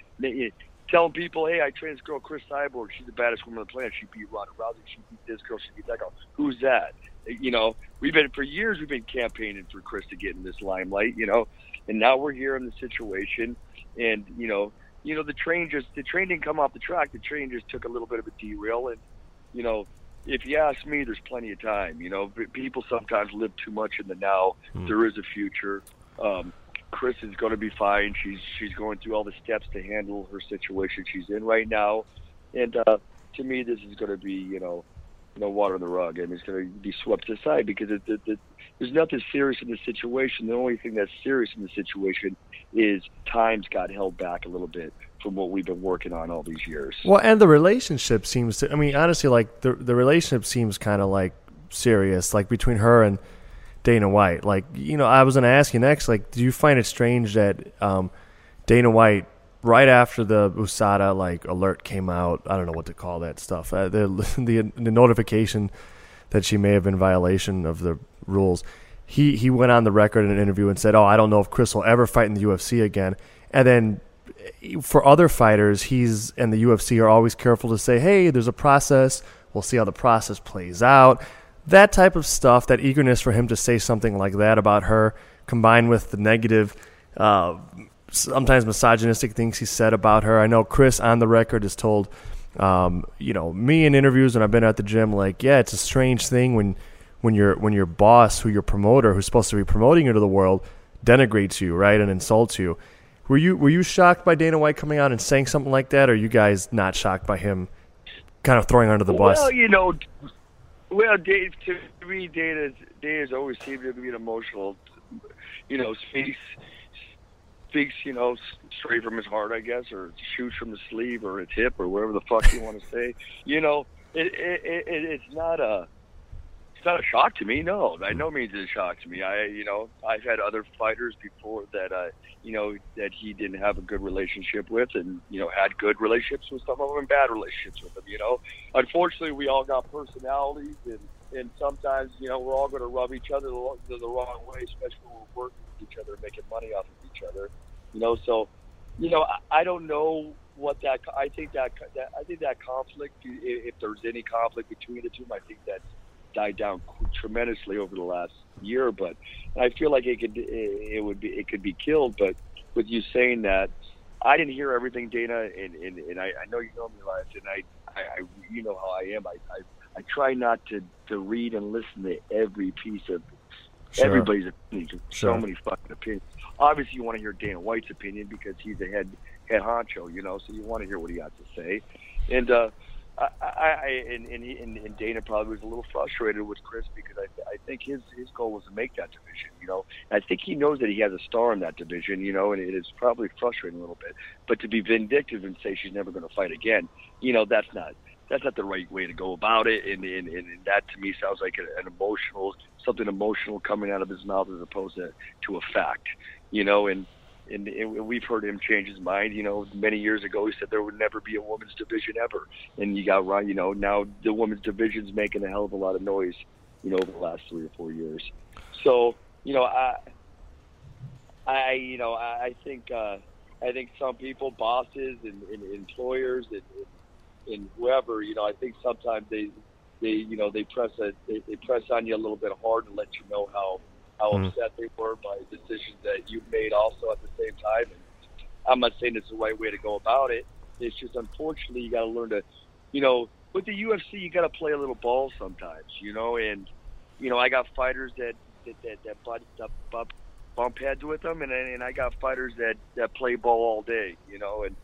telling people, "Hey, I trained this girl, Cris Cyborg. She's the baddest woman on the planet. She beat Ronda Rousey. She beat this girl. She beat that girl. Who's that?" You know, we've been for years. We've been campaigning for Cris to get in this limelight. You know, and now we're here in the situation, and you know, you know, the train just the train didn't come off the track. The train just took a little bit of a derail, and you know, if you ask me, there's plenty of time. You know, people sometimes live too much in the now. Hmm. There is a future. Um, Cris is going to be fine. She's she's going through all the steps to handle her situation she's in right now, and uh, to me, this is going to be you know, you know, water the rug, and it's going to be swept aside because it, it, it, there's nothing serious in the situation. The only thing that's serious in the situation is times got held back a little bit from what we've been working on all these years. Well, and the relationship seems to. I mean, honestly, like the the relationship seems kind of like serious, like between her and Dana White. Like, you know, I was going to ask you next. Like, do you find it strange that um, Dana White, right after the USADA like alert came out, I don't know what to call that stuff, uh, the, the the notification that she may have been violation of the rules. He he went on the record in an interview and said, "Oh, I don't know if Cris will ever fight in the UFC again." And then for other fighters, he's and the UFC are always careful to say, "Hey, there's a process. We'll see how the process plays out." That type of stuff, that eagerness for him to say something like that about her, combined with the negative, uh, sometimes misogynistic things he said about her. I know Cris on the record has told, um, you know, me in interviews when I've been at the gym, like, yeah, it's a strange thing when when your when your boss, who your promoter, who's supposed to be promoting you to the world, denigrates you, right, and insults you. Were you were you shocked by Dana White coming out and saying something like that, or you guys not shocked by him kind of throwing under the bus? Well, you know, well, Dave, to me, Dana, Dana's always seemed to be an emotional, you know, speaks, speaks, you know, straight from his heart, I guess, or shoots from the sleeve or his hip or whatever the fuck you want to say. You know, it, it, it, it's not a, it's not a shock to me. No, by no means is a shock to me. I, you know, I've had other fighters before that, uh, you know, that he didn't have a good relationship with, and you know, had good relationships with some of them, and bad relationships with them. You know, unfortunately, we all got personalities, and and sometimes, you know, we're all going to rub each other the, the, wrong way, especially when we're working each other, making money off of each other. You know, so, you know, I, I don't know what that. I think that, that I think that conflict, if, there's any conflict between the two, I think that's died down tremendously over the last year. But I feel like it could it would be it could be killed. But with you saying that, I didn't hear everything, Dana, and and, and I, I know you know me, Elias, and I, I, I you know how I am. I, I I try not to to read and listen to every piece of Sure. everybody's opinion. Sure. So many fucking opinions. Obviously, you want to hear Dana White's opinion because he's the head head honcho, you know. So you want to hear what he has to say. And uh, I, I, I and, and, and, and Dana probably was a little frustrated with Cris because I, I think his his goal was to make that division, you know. I think he knows that he has a star in that division, you know, and it is probably frustrating a little bit. But to be vindictive and say she's never going to fight again, you know, that's not that's not the right way to go about it. And, and, and that to me sounds like an emotional, something emotional coming out of his mouth as opposed to, to a fact, you know, and, and, and we've heard him change his mind, you know, many years ago, he said there would never be a women's division ever. And you got right, you know, now the women's division's making a hell of a lot of noise, you know, over the last three or four years. So, you know, I, I, you know, I, I think, uh, I think some people, bosses and, and employers and, and and whoever, you know, I think sometimes they, they, you know, they press a, they, they press on you a little bit hard to let you know how, how Mm. upset they were by decisions that you made also at the same time. And I'm not saying it's the right way to go about it. It's just unfortunately you got to learn to, you know, with the UFC you got to play a little ball sometimes, you know, and you know I got fighters that that that, that, butt, that bump, bump heads with them, and and I got fighters that that play ball all day, you know, and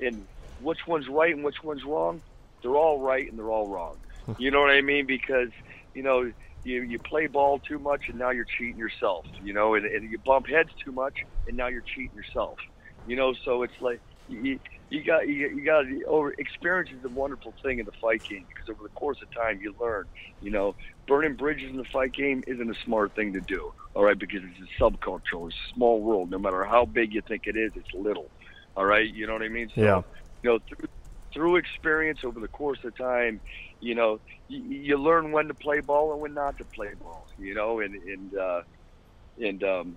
and which one's right and which one's wrong? They're all right and they're all wrong. You know what I mean? Because you know you you play ball too much and now you're cheating yourself. You know, and, and you bump heads too much and now you're cheating yourself. You know, so it's like you you got you, you got over experience is a wonderful thing in the fight game because over the course of time you learn. You know, burning bridges in the fight game isn't a smart thing to do. All right, because it's a subculture, it's a small world. No matter how big you think it is, it's little. All right, you know what I mean? So, Yeah. You know, through, through experience over the course of time, you know, you, you learn when to play ball and when not to play ball. You know, and and uh, and um,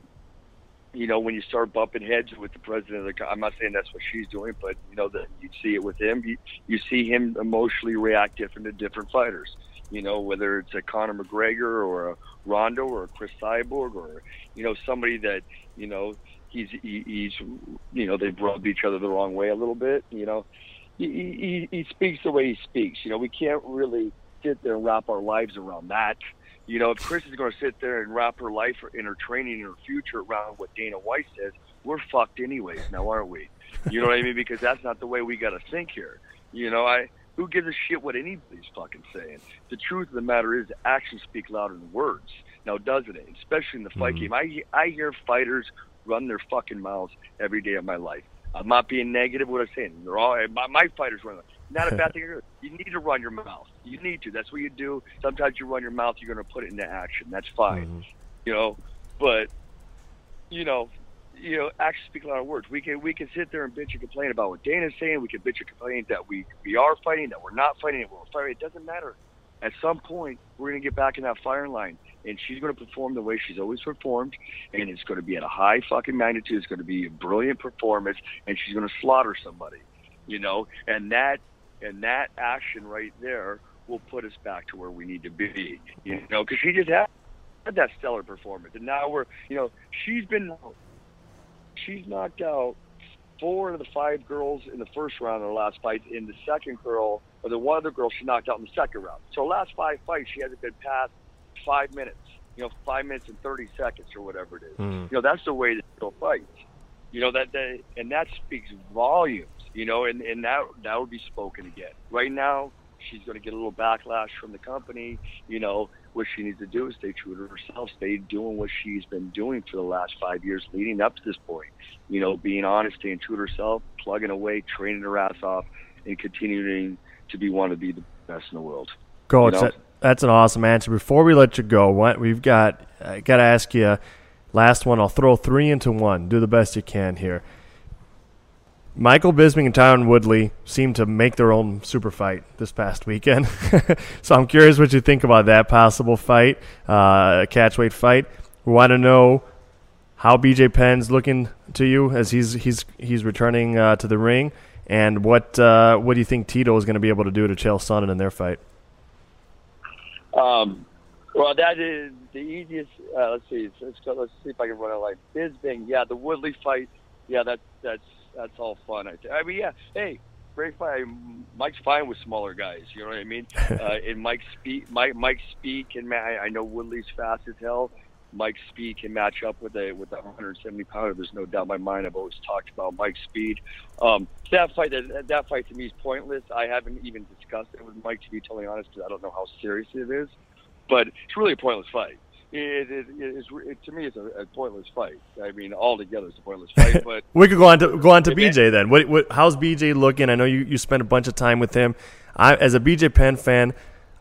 you know when you start bumping heads with the president of the, I'm not saying that's what she's doing, but you know that you see it with him. You, you see him emotionally react different to different fighters. You know, whether it's a Conor McGregor or a Ronda or a Cris Cyborg or you know somebody that you know he's he, he's you know they've rubbed each other the wrong way a little bit. You know, he, he he speaks the way he speaks. You know, we can't really sit there and wrap our lives around that. You know, if Cris is going to sit there and wrap her life or in her training and her future around what Dana White says, we're fucked anyways now, aren't we? You know what I mean? Because that's not the way we got to think here. You know, I who gives a shit what anybody's fucking saying? The truth of the matter is, actions speak louder than words. Now, doesn't it? Especially in the fight Mhm. game, I I hear fighters run their fucking mouths every day of my life. I'm not being negative. What I'm saying, they're all my, my fighters run. Not a bad thing. You need to run your mouth. You need to. That's what you do. Sometimes you run your mouth. You're going to put it into action. That's fine. Mhm. You know, but you know, you know, actions speak a lot of words. We can we can sit there and bitch and complain about what Dana's saying. We can bitch and complain that we we are fighting, that we're not fighting, that we're fighting. It doesn't matter. At some point, we're going to get back in that firing line, and she's going to perform the way she's always performed, and it's going to be at a high fucking magnitude. It's going to be a brilliant performance, and she's going to slaughter somebody. You know, and that and that action right there will put us back to where we need to be. You know, because she just had had that stellar performance, and now we're you know she's been she's knocked out four of the five girls in the first round of the last fight. In the second girl, or the one other girl, she knocked out in the second round. So last five fights, she hasn't been past five minutes. You know, five minutes and thirty seconds or whatever it is. Mhm. You know, that's the way to go fight. You know that, that and that speaks volumes. You know, and and that that would be spoken again. Right now, she's going to get a little backlash from the company. You know, what she needs to do is stay true to herself, stay doing what she's been doing for the last five years leading up to this point. You know, being honest, staying true to herself, plugging away, training her ass off, and continuing to be one to be the best in the world. Coach, You know? that, that's an awesome answer. Before we let you go, what we've got, I got to ask you. Last one, I'll throw three into one. Do the best you can here. Michael Bisping and Tyron Woodley seem to make their own super fight this past weekend. so I'm curious what you think about that possible fight, uh, catchweight fight. We want to know how BJ Penn's looking to you as he's he's he's returning uh, to the ring, and what uh, what do you think Tito is going to be able to do to Chael Sonnen in their fight? Um, well, that is the easiest. Uh, let's see. Let's go. Let's see if I can run it like Bisping. Yeah, the Woodley fight. Yeah, that's that's that's all fun. I, th- I mean, yeah. Hey, great fight. Mike's fine with smaller guys. You know what I mean? uh, and Mike speed, Mike Mike speed can. Ma- I know Woodley's fast as hell. Mike's speed can match up with a with a 170 pounder. There's no doubt in my mind. I've always talked about Mike's speed. Um, that fight that that fight to me is pointless. I haven't even discussed it with Mike to be totally honest because I don't know how serious it is. But it's really a pointless fight. It, it, it is it, to me it's a, a pointless fight. I mean, altogether it's a pointless fight. But we could go on to go on to BJ then. What, what how's BJ looking? I know you, you spent a bunch of time with him. I as a BJ Penn fan,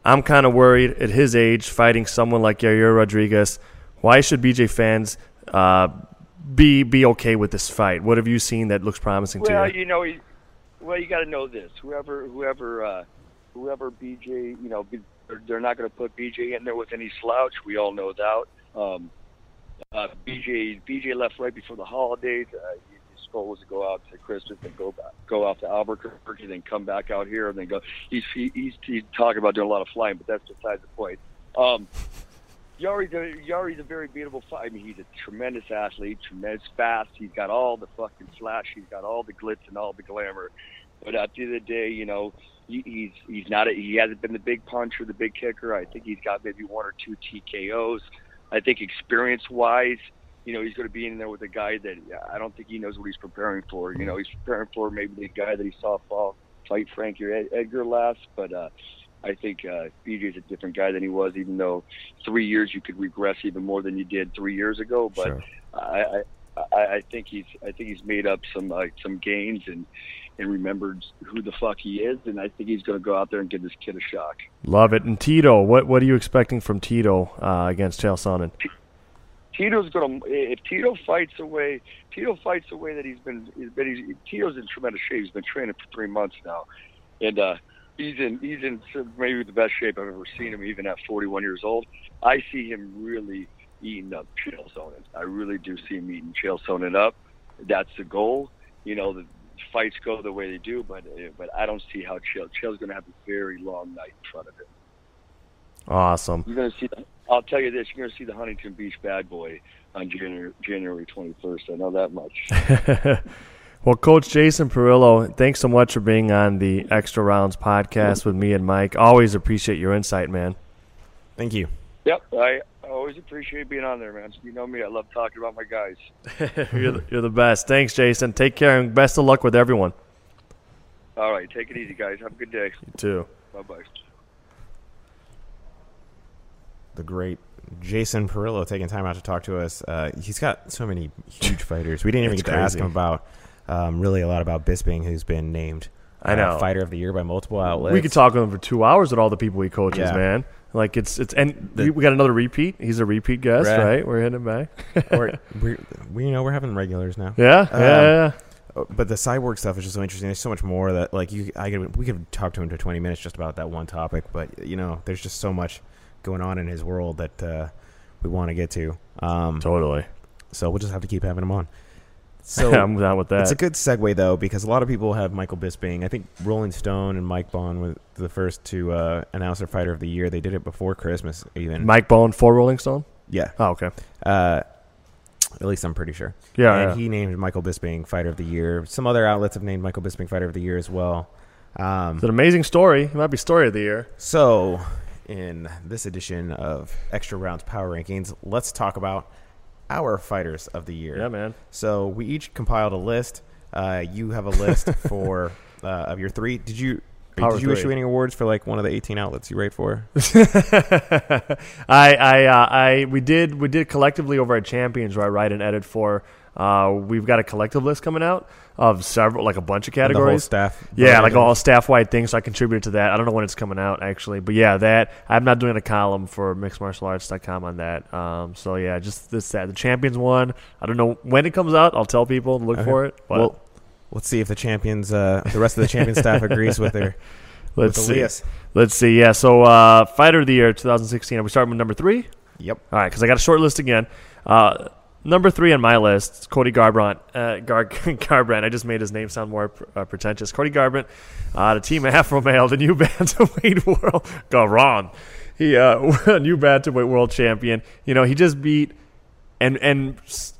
I'm kind of worried at his age fighting someone like Yair Rodriguez. Why should BJ fans uh, be be okay with this fight? What have you seen that looks promising well, to you? Well, you know, he- well, you got to know this. Whoever, whoever, uh, whoever BJ, you know, they're, they're not going to put BJ in there with any slouch. We all know that. Um, uh, BJ, BJ left right before the holidays. Uh, his goal was to go out to Christmas and go back, go out to Albuquerque, and then come back out here, and then go. He's he, he's, he's talking about doing a lot of flying, but that's besides the point. Um, Yari's a, Yari's a very beatable fight. I mean, he's a tremendous athlete, tremendous fast. He's got all the fucking flash. He's got all the glitz and all the glamour. But at the end of the day, you know, he, he's he's not a, he hasn't been the big puncher, the big kicker. I think he's got maybe one or two TKOs. I think experience wise, you know, he's going to be in there with a guy that I don't think he knows what he's preparing for. You know, he's preparing for maybe the guy that he saw fall fight Frankie Ed- Edgar last, but uh, I think uh, BJ's a different guy than he was. Even though three years you could regress even more than you did three years ago, but Sure. I, I I I think he's I think he's made up some uh, some gains and and remembered who the fuck he is, and I think he's going to go out there and give this kid a shock. Love it. And Tito, what what are you expecting from Tito uh, against Chael Sonnen? Tito's going to if Tito fights away Tito fights the way that he's been he's been he's, Tito's in tremendous shape. He's been training for three months now, and uh, he's in he's in maybe the best shape I've ever seen him, even at 41 years old. I see him really eating up Chael Sonnen. I really do see him eating Chael Sonnen up. That's the goal. You know, the fights go the way they do, but uh, but I don't see how Chael Chael's going to have a very long night in front of him. Awesome. You're going to see. I'll tell you this: you're going to see the Huntington Beach Bad Boy on January January 21st. I know that much. well, Coach Jason Parillo, thanks so much for being on the Extra Rounds podcast with me and Mike. Always appreciate your insight, man. Thank you. Yep, I always appreciate being on there, man. You know me; I love talking about my guys. you're, the, you're the best. Thanks, Jason. Take care and best of luck with everyone. All right, take it easy, guys. Have a good day. You too. Bye bye. The great Jason Parillo taking time out to talk to us. Uh, he's got so many huge fighters. We didn't even get to ask him about um, really a lot about Bisping, who's been named I uh, know. fighter of the year by multiple outlets. We could talk with him for two hours with all the people he coaches, Yeah. man. Like it's it's and The- we, got another repeat. He's a repeat guest, Right. right? We're hitting back. Or we're, we you know we're having regulars now. yeah, yeah, Um, yeah. Uh, But the cyborg stuff is just so interesting. There's so much more that like you, I could, we could talk to him for 20 minutes just about that one topic. But you know, there's just so much going on in his world that uh, we want to get to. Um, Totally. so we'll just have to keep having him on. So I'm down with that. It's a good segue though because a lot of people have Michael Bisping. I think Rolling Stone and Mike Bohn were the first to uh, announce their fighter of the year. They did it before Christmas, even. Mike Bohn for Rolling Stone. yeah, Oh, okay. uh, at least I'm pretty sure. Yeah, and yeah. he named Michael Bisping fighter of the year. Some other outlets have named Michael Bisping fighter of the year as well. Um, It's an amazing story. It might be story of the year. so, in this edition of Extra Rounds Power Rankings, let's talk about our fighters of the year. Yeah, man. So we each compiled a list. Uh, you have a list for uh, of your three. Did you Power did you three. issue any awards for like one of the 18 outlets you write for? I I uh, I we did we did collectively over at Champions where I write and edit for. Uh, we've got a collective list coming out of several like a bunch of The whole categories. staff. Yeah, like all staff wide things. So I contributed to that. I don't know when it's coming out actually, but yeah, that I'm not doing a column for mixedmartialarts.com on that. Um, so yeah, just this that the champions one. I don't know when it comes out. I'll tell people to look Okay. for it. But Well, let's see if the champions, uh, the rest of the champion staff agrees with their let's with see. Elias. Let's see. Yeah. So uh, fighter of the year 2016. Are we starting with number three? Yep. All right, because I got a short list again. Uh, number three on my list, Cody Garbrandt. Uh, Gar- Garbrandt. I just made his name sound more uh, pretentious. Cody Garbrandt, uh, the team Alpha Male, the new bantamweight world. Wrong. He uh, new bantamweight world champion. You know, he just beat and and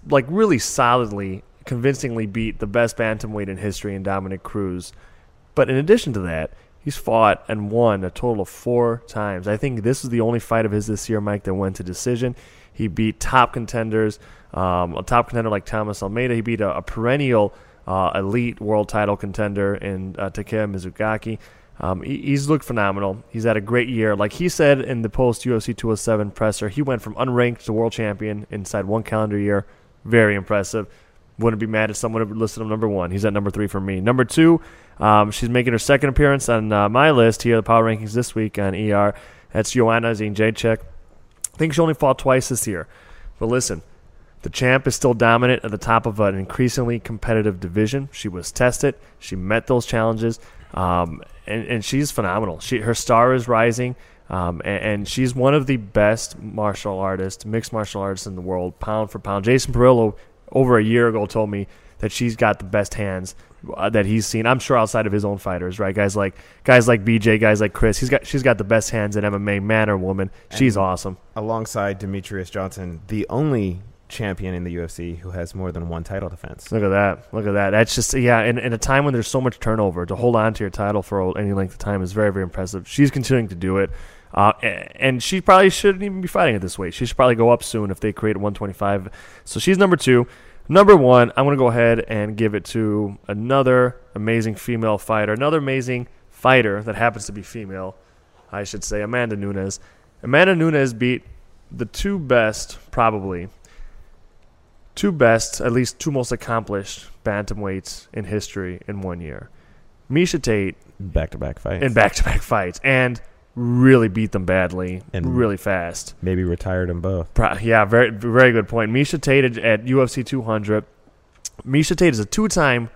like really solidly convincingly beat the best bantamweight in history in Dominick Cruz. But in addition to that, he's fought and won a total of four times. I think this is the only fight of his this year, Mike, that went to decision. He beat top contenders, um, a top contender like Thomas Almeida. He beat a, a perennial uh, elite world title contender in uh, Takeya Mizugaki. Um, he, he's looked phenomenal. He's had a great year. Like he said in the post UFC 207 presser, he went from unranked to world champion inside one calendar year. Very impressive. Wouldn't be mad if someone listed him number one. He's at number three for me. Number two, um, she's making her second appearance on uh, my list here, the power rankings this week on ER. That's Joanna Jędrzejczyk. I think she only fought twice this year. But listen, the champ is still dominant at the top of an increasingly competitive division. She was tested. She met those challenges, um, and, and she's phenomenal. She her star is rising, um, and, and, she's one of the best martial artists, mixed martial artists in the world, pound for pound. Jason Parillo over a year ago told me that she's got the best hands uh, that he's seen. I'm sure outside of his own fighters, right? Guys like guys like BJ, guys like Cris. He's got she's got the best hands in MMA, man or woman. She's and awesome. Alongside Demetrious Johnson, the only champion in the UFC who has more than one title defense. Look at that. Look at that. That's just yeah. In, in a time when there's so much turnover, to hold on to your title for any length of time is very very impressive. She's continuing to do it. Uh, and she probably shouldn't even be fighting at this weight. She should probably go up soon if they create 125. So she's number two. Number one, I'm going to go ahead and give it to another amazing female fighter, another amazing fighter that happens to be female, I should say, Amanda Nunes. Amanda Nunes beat the two best, probably, two best, at least two most accomplished bantamweights in history in one year. Miesha Tate. Back to back fights. In back to back fights. And really beat them badly and really fast. Maybe retired them both. Yeah, very very good point. Miesha Tate at UFC 200. Miesha Tate is a two-time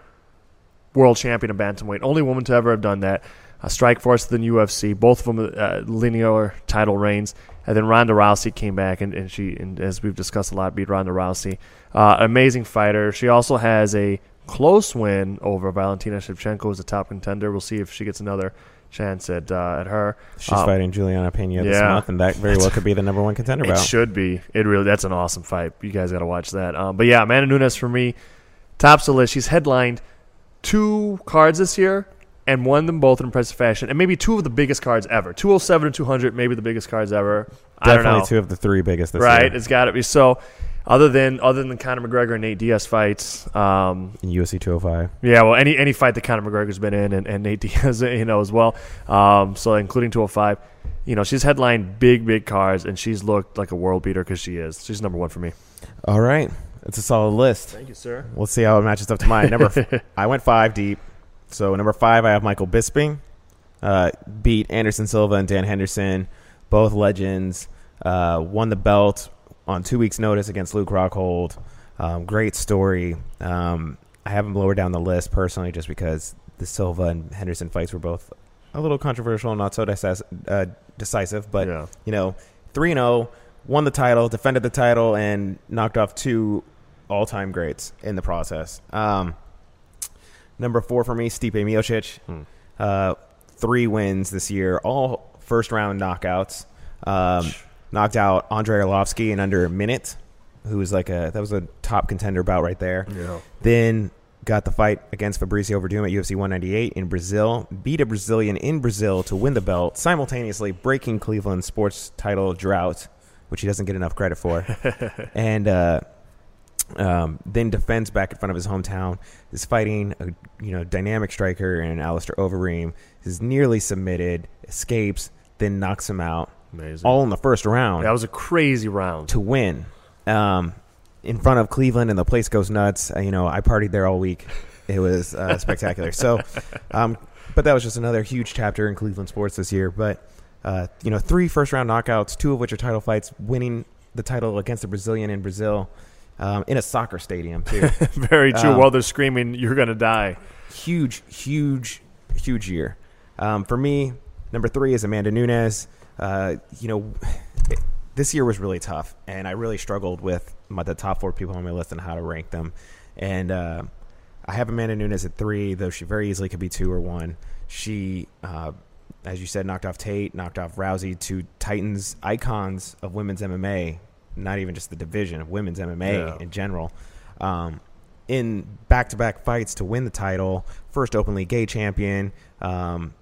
world champion of bantamweight, only woman to ever have done that. Uh, Strikeforce than UFC, both of them uh, linear title reigns. And then Ronda Rousey came back, and, and she, and as we've discussed a lot, beat Ronda Rousey. Uh, amazing fighter. She also has a close win over Valentina Shevchenko, who's a top contender. We'll see if she gets another chance at uh, at her. She's um, fighting Julianna Peña this month, and that very well could be the number one contender. It bout. should be. It really. That's an awesome fight. You guys got to watch that. Um, but yeah, Amanda Nunes for me tops the list. She's headlined two cards this year and won them both in impressive fashion, and maybe two of the biggest cards ever. 207 and 200, maybe the biggest cards ever. Definitely two of the three biggest this right? year. Right, it's got to be. So other than other than Conor McGregor and Nate Diaz fights, um, in UFC 205. Yeah, well, any any fight that Conor McGregor's been in, and, and Nate Diaz, you know, as well. Um, so including 205, you know, she's headlined big big cards, and she's looked like a world beater because she is. She's number one for me. All right, it's a solid list. Thank you, sir. We'll see how it matches up to mine. Number, f- I went five deep. So number five, I have Michael Bisping. Uh, beat Anderson Silva and Dan Henderson, both legends. Uh, won the belt on two weeks' notice against Luke Rockhold. Um, great story. Um, I have him lower down the list personally just because the Silva and Henderson fights were both a little controversial, not so decis- uh, decisive. But yeah. you know, three and zero, oh, won the title, defended the title, and knocked off two all-time greats in the process. Um, number four for me, Stipe Miocic. Hmm. Uh, three wins this year, all first-round knockouts. Um, knocked out Andrei Arlovski in under a minute, who was like a that was a top contender bout right there. Yeah. Then got the fight against Fabricio Werdum at UFC 198 in Brazil, beat a Brazilian in Brazil to win the belt, simultaneously breaking Cleveland's sports title drought, which he doesn't get enough credit for, and uh, um, then defends back in front of his hometown. Is fighting a you know dynamic striker and Alistair Overeem. Is nearly submitted, escapes, then knocks him out Amazing. all in the first round. That was a crazy round to win. Um, in front of Cleveland, and the place goes nuts. Uh, you know, I partied there all week. It was uh, spectacular. So, um, but that was just another huge chapter in Cleveland sports this year. But uh, you know, three first round knockouts, two of which are title fights, winning the title against the Brazilian in Brazil. Um, in a soccer stadium too. Very true. Um, While they're screaming, "You're gonna die!" Huge, huge, huge year. Um, for me, number three is Amanda Nunes. Uh, you know, this year was really tough, and I really struggled with my, the top four people on my list and how to rank them. And uh, I have Amanda Nunes at three, though she very easily could be two or one. She, uh, as you said, knocked off Tate, knocked off Rousey, two Titans icons of women's MMA, not even just the division of women's MMA yeah. in general. Um, in back-to-back fights to win the title, first openly gay champion. Um,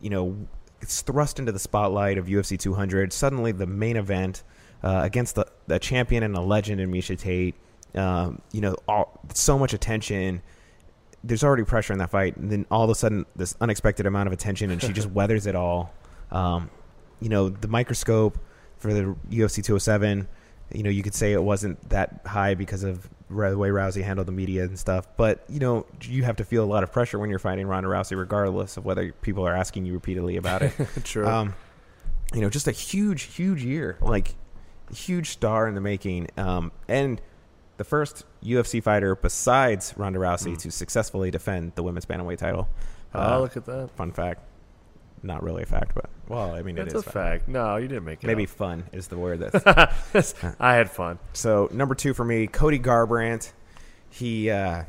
you know, it's thrust into the spotlight of UFC 200. Suddenly, the main event uh, against the, the champion and a legend in Miesha Tate. Um, you know, all, so much attention. There's already pressure in that fight, and then all of a sudden, this unexpected amount of attention, and she just weathers it all. Um, you know, the microscope for the UFC 207. You know, you could say it wasn't that high because of the way Rousey handled the media and stuff. But you know, you have to feel a lot of pressure when you're fighting Ronda Rousey, regardless of whether people are asking you repeatedly about it. True. Um, you know, just a huge, huge year, like huge star in the making, um, and the first UFC fighter besides Ronda Rousey to successfully defend the women's bantamweight title. oh, Uh, look at that. fun fact. Not really a fact, but well, I mean, it's it a is fact. No, you didn't make it. Maybe up. fun is the word that's I had fun. So number two for me, Cody Garbrandt. He, uh,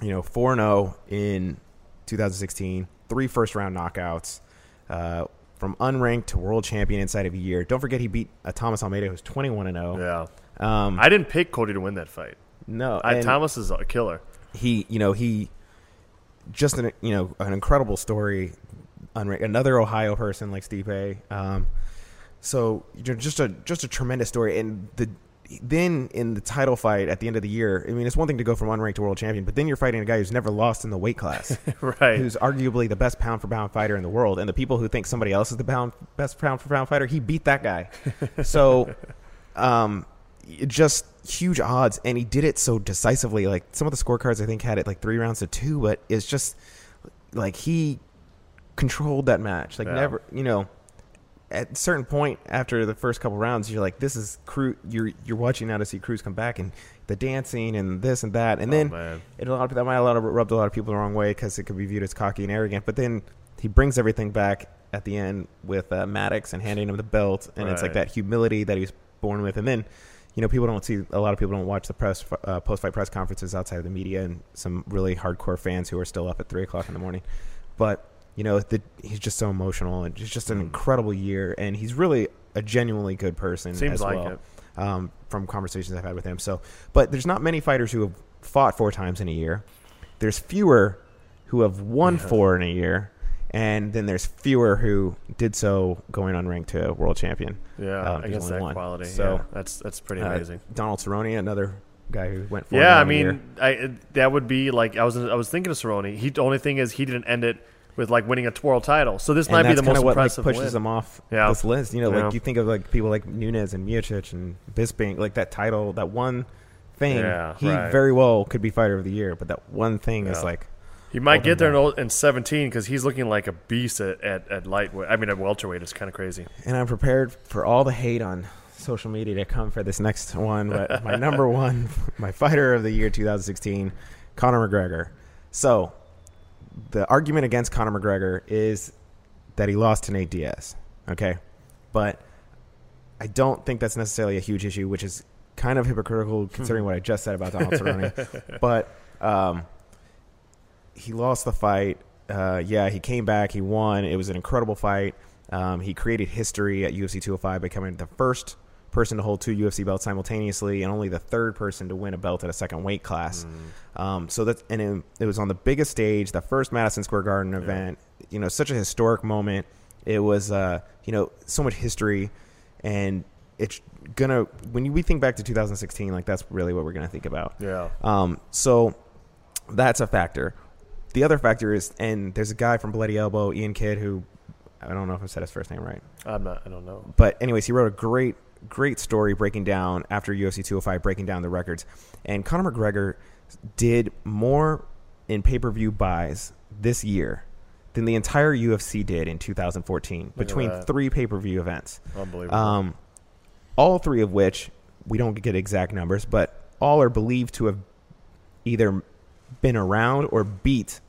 you know, four zero in 2016, three first round knockouts, uh, from unranked to world champion inside of a year. Don't forget he beat uh, Thomas Almeida, who's 21 and 0. Yeah. Um, I didn't pick Cody to win that fight. no, I, Thomas is a killer. he, you know, he just an you know an incredible story. Unranked, another Ohio person like Stipe. Um, so just a just a tremendous story, and the then in the title fight at the end of the year, I mean, it's one thing to go from unranked to world champion, but then you're fighting a guy who's never lost in the weight class, right. who's arguably the best pound for pound fighter in the world, and the people who think somebody else is the pound best pound for pound fighter, he beat that guy. so, um, just huge odds, and he did it so decisively. Like some of the scorecards, I think had it like three rounds to two, but it's just like he controlled that match. Like Yeah. never, you know. At a certain point after the first couple rounds, you're like, "This is Cruz." You're you're watching now to see Cruz come back and the dancing and this and that, and Oh, then man. it a lot of, that might a lot of rubbed a lot of people the wrong way because it could be viewed as cocky and arrogant. But then he brings everything back at the end with uh, Maddux and handing him the belt, and it's like that humility that he was born with. And then, you know, people don't see a lot of people don't watch the press uh, post fight press conferences outside of the media, and some really hardcore fans who are still up at three o'clock in the morning. But you know, the, he's just so emotional, and it's just an incredible year, and he's really a genuinely good person. Seems as like well it. um, from conversations I've had with him. So, but there's not many fighters who have fought four times in a year. There's fewer who have won four in a year, and then there's fewer who did so going on unranked to a world champion. Yeah, Um, against only that one. quality. So, yeah, that's that's pretty Uh, amazing. Donald Cerrone, another guy who went four. Yeah, I in a year. mean, I that would be like I was I was thinking of Cerrone. He the only thing is he didn't end it with like winning a world title. So this and might be the kind most of what like, impressive pushes win. him off Yeah. this list. You know, Yeah. like you think of like people like Nunes and Miocic and Bisping, like that title, that one thing. Yeah, he right. very well could be fighter of the year, but that one thing is like He might get there in, old- in 17 because he's looking like a beast at, at, at lightweight. I mean, at welterweight. It's kind of crazy. and I'm prepared for all the hate on social media to come for this next one. But my number one, my fighter of the year 2016, Conor McGregor. So the argument against Conor McGregor is that he lost to Nate Diaz. Okay, but I don't think that's necessarily a huge issue, which is kind of hypocritical considering what I just said about Donald Cerrone. but um, he lost the fight. Uh, yeah, he came back. He won. It was an incredible fight. Um, he created history at UFC 205, becoming the first person to hold two UFC belts simultaneously, and only the third person to win a belt at a second weight class. Um, so that's and it, it was on the biggest stage, the first Madison Square Garden event. You know, such a historic moment. It was, uh, you know, so much history, and it's gonna when you, we think back to 2016, like that's really what we're gonna think about. Yeah. Um, so that's a factor. The other factor is, and there's a guy from Bloody Elbow, Iain Kidd, who I don't know if I said his first name right, I'm not. I don't know. but anyways, he wrote a great, great story breaking down after UFC 205, breaking down the records. And Conor McGregor did more in pay per view buys this year than the entire UFC did in 2014 at between three pay per view events. Unbelievable. Um, all three of which we don't get exact numbers, but all are believed to have either been around or beat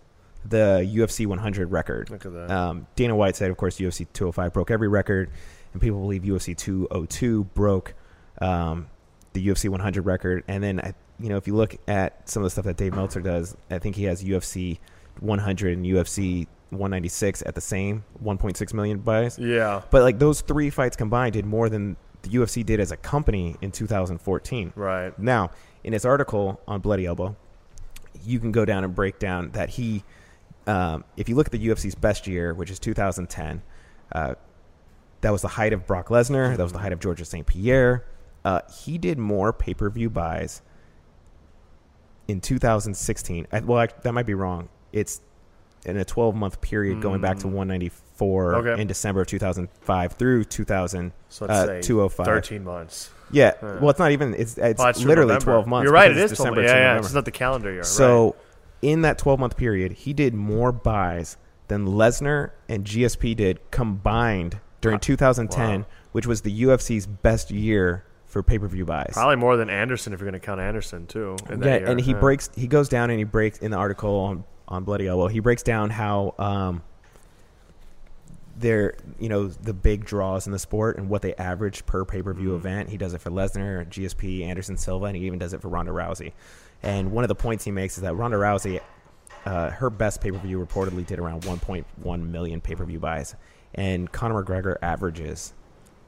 the UFC 100 record. Look. Um, Dana White said, of course, UFC 205 broke every record, and people believe UFC 202 broke um, the UFC 100 record. And then, I- you know, if you look at some of the stuff that Dave Meltzer does, I think he has UFC 100 and UFC 196 at the same 1.6 million buys. yeah. But like those three fights combined did more than the UFC did as a company in 2014. Right. Now, in his article on Bloody Elbow, you can go down and break down that he, um, if you look at the UFC's best year, which is 2010, uh, that was the height of Brock Lesnar. That was the height of Georges St. Pierre. Uh, he did more pay per view buys in 2016. I, well, I, that might be wrong. It's in a 12 month period going back to 194 Okay. in December of 2005 through 2000, So let's uh, say 205. 13 months. Yeah. Well, it's not even. It's it's that's literally November. 12 months. You're right. It because is it's 12 December months. to Yeah, yeah. November. It's not the calendar year. So in that 12 month period, he did more buys than Lesnar and GSP did combined during 2010, Wow. which was the UFC's best year for pay per view buys. probably more than Anderson if you're going to count Anderson too. Yeah, year. and he Yeah. breaks. He goes down and he breaks in the article on on Bloody Elbow. He breaks down how um, they're you know the big draws in the sport and what they average per pay per view Mm-hmm. event. He does it for Lesnar, GSP, Anderson Silva, and he even does it for Ronda Rousey. And one of the points he makes is that Ronda Rousey, uh, her best pay per view reportedly did around 1.1 million pay per view buys, and Conor McGregor averages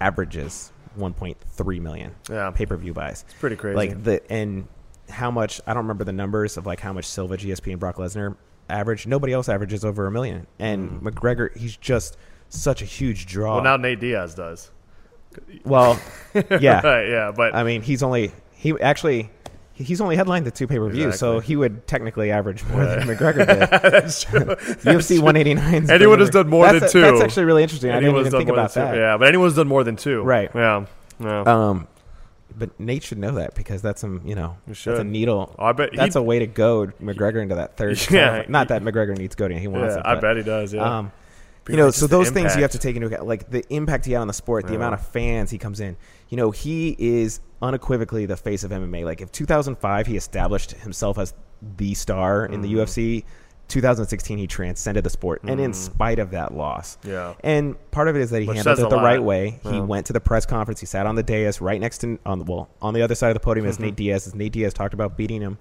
averages 1.3 million Yeah. pay per view buys. It's pretty crazy. Like the and how much I don't remember the numbers of like how much Silva, GSP, and Brock Lesnar average. Nobody else averages over a million, and McGregor he's just such a huge draw. Mm. well, now Nate Diaz does. Well, yeah. right. Yeah, but I mean, he's only he actually he's only headlined the two pay per views, so he would technically average more than McGregor did. that's true. UFC 189. Anyone has done more that's than two. That's actually really interesting. I didn't even think about that. Yeah, but anyone's done more than two. Right. Yeah. Yeah. Um, but Nate should know that because that's some you know that's a needle. I bet that's a way to go McGregor into that third. Yeah, not that McGregor needs goading; He wants yeah, it. I bet he does. Yeah. Um, you know, so those things you have to take into account, like the impact he had on the sport, the Yeah. amount of fans he comes in. You know, he is unequivocally the face of MMA. Like if 2005 he established himself as the star in the Mm-hmm. UFC, 2016 he transcended the sport, and in spite of that loss, Yeah. and part of it is that he Which handled it the right lot. way. He went to the press conference. He sat on the dais right next to on the well on the other side of the podium as Mm-hmm. Nate Diaz. As Nate Diaz talked about beating him,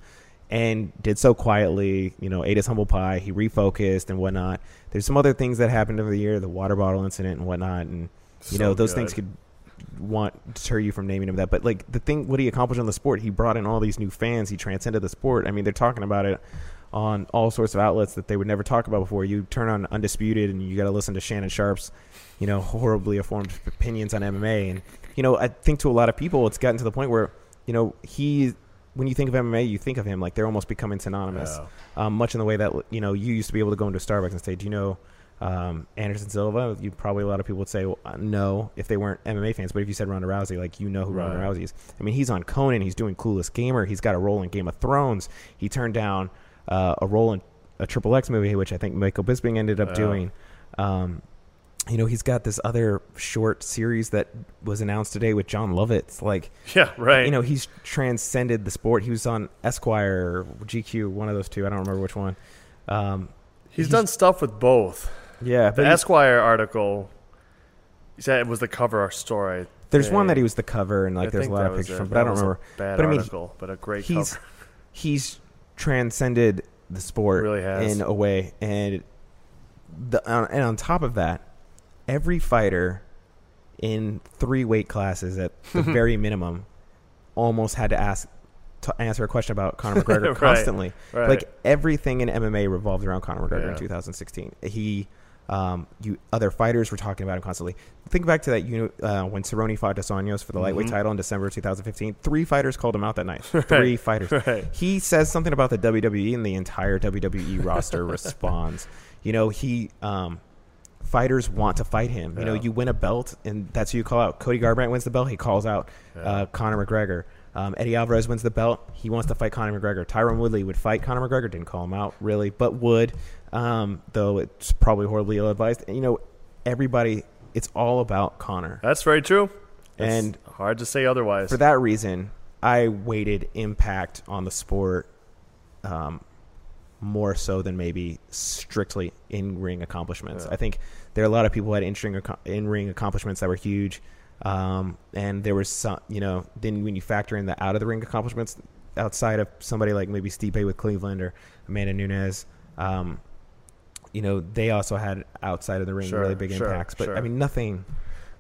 and did so quietly. You know, ate his humble pie. He refocused and whatnot. There's some other things that happened over the year, the water bottle incident and whatnot, and you So know those things could want deter you from naming him that. But like the thing, what he accomplished on the sport, he brought in all these new fans. He transcended the sport. I mean, they're talking about it on all sorts of outlets that they would never talk about before. You turn on Undisputed, and you got to listen to Shannon Sharpe's, you know, horribly informed opinions on MMA. And you know, I think to a lot of people, it's gotten to the point where you know he. When you think of MMA, you think of him like they're almost becoming synonymous, um, much in the way that you know you used to be able to go into Starbucks and say, "Do you know um, Anderson Silva?" You probably a lot of people would say well, uh, no if they weren't MMA fans, but if you said Ronda Rousey, like you know who Ronda Rousey is. I mean, he's on Conan. He's doing Coolest Gamer. He's got a role in Game of Thrones. He turned down uh, a role in a Triple X movie, which I think Michael Bisping ended up doing. Um, you know, he's got this other short series that was announced today with John Lovett. It's like Yeah. Right. you know, he's transcended the sport. He was on Esquire, GQ, one of those two. I don't remember which one. Um, he's, done stuff with both. Yeah, The Esquire article. He said it was the cover story. there's one that he was the cover, and like I there's a lot of pictures from, but I don't remember. Bad But I mean, article, but a great He's cover. he's transcended the sport Really has. in a way, and the uh, and on top of that, every fighter in three weight classes at the very minimum almost had to ask to answer a question about Conor McGregor Right. constantly. Right. Like everything in MMA revolved around Conor McGregor in 2016. He, um, you other fighters were talking about him constantly. Think back to that you know, uh, when Cerrone fought Dos Anjos for the lightweight Mhm. title in December 2015. Three fighters called him out that night. Three fighters. Right. He says something about the WWE, and the entire WWE roster responds. You know, he. Um, Fighters want to fight him. You know, you win a belt, and that's who you call out. Cody Garbrandt wins the belt. He calls out uh, Conor McGregor. Um, Eddie Alvarez wins the belt. He wants to fight Conor McGregor. Tyron Woodley would fight Conor McGregor. Didn't call him out really, but would. Um, though it's probably horribly ill advised. You know, everybody. It's all about Conor. That's very true. It's And hard to say otherwise. For that reason, I weighted impact on the sport um, more so than maybe strictly in ring accomplishments. Yeah. I think there are a lot of people who had in ring in ring accomplishments that were huge, um, and there was some. You know, then when you factor in the out of the ring accomplishments outside of somebody like maybe Stipe with Cleveland or Amanda Nunes. Um, you know, they also had outside of the ring Sure, really big sure, impacts, but sure. I mean, nothing.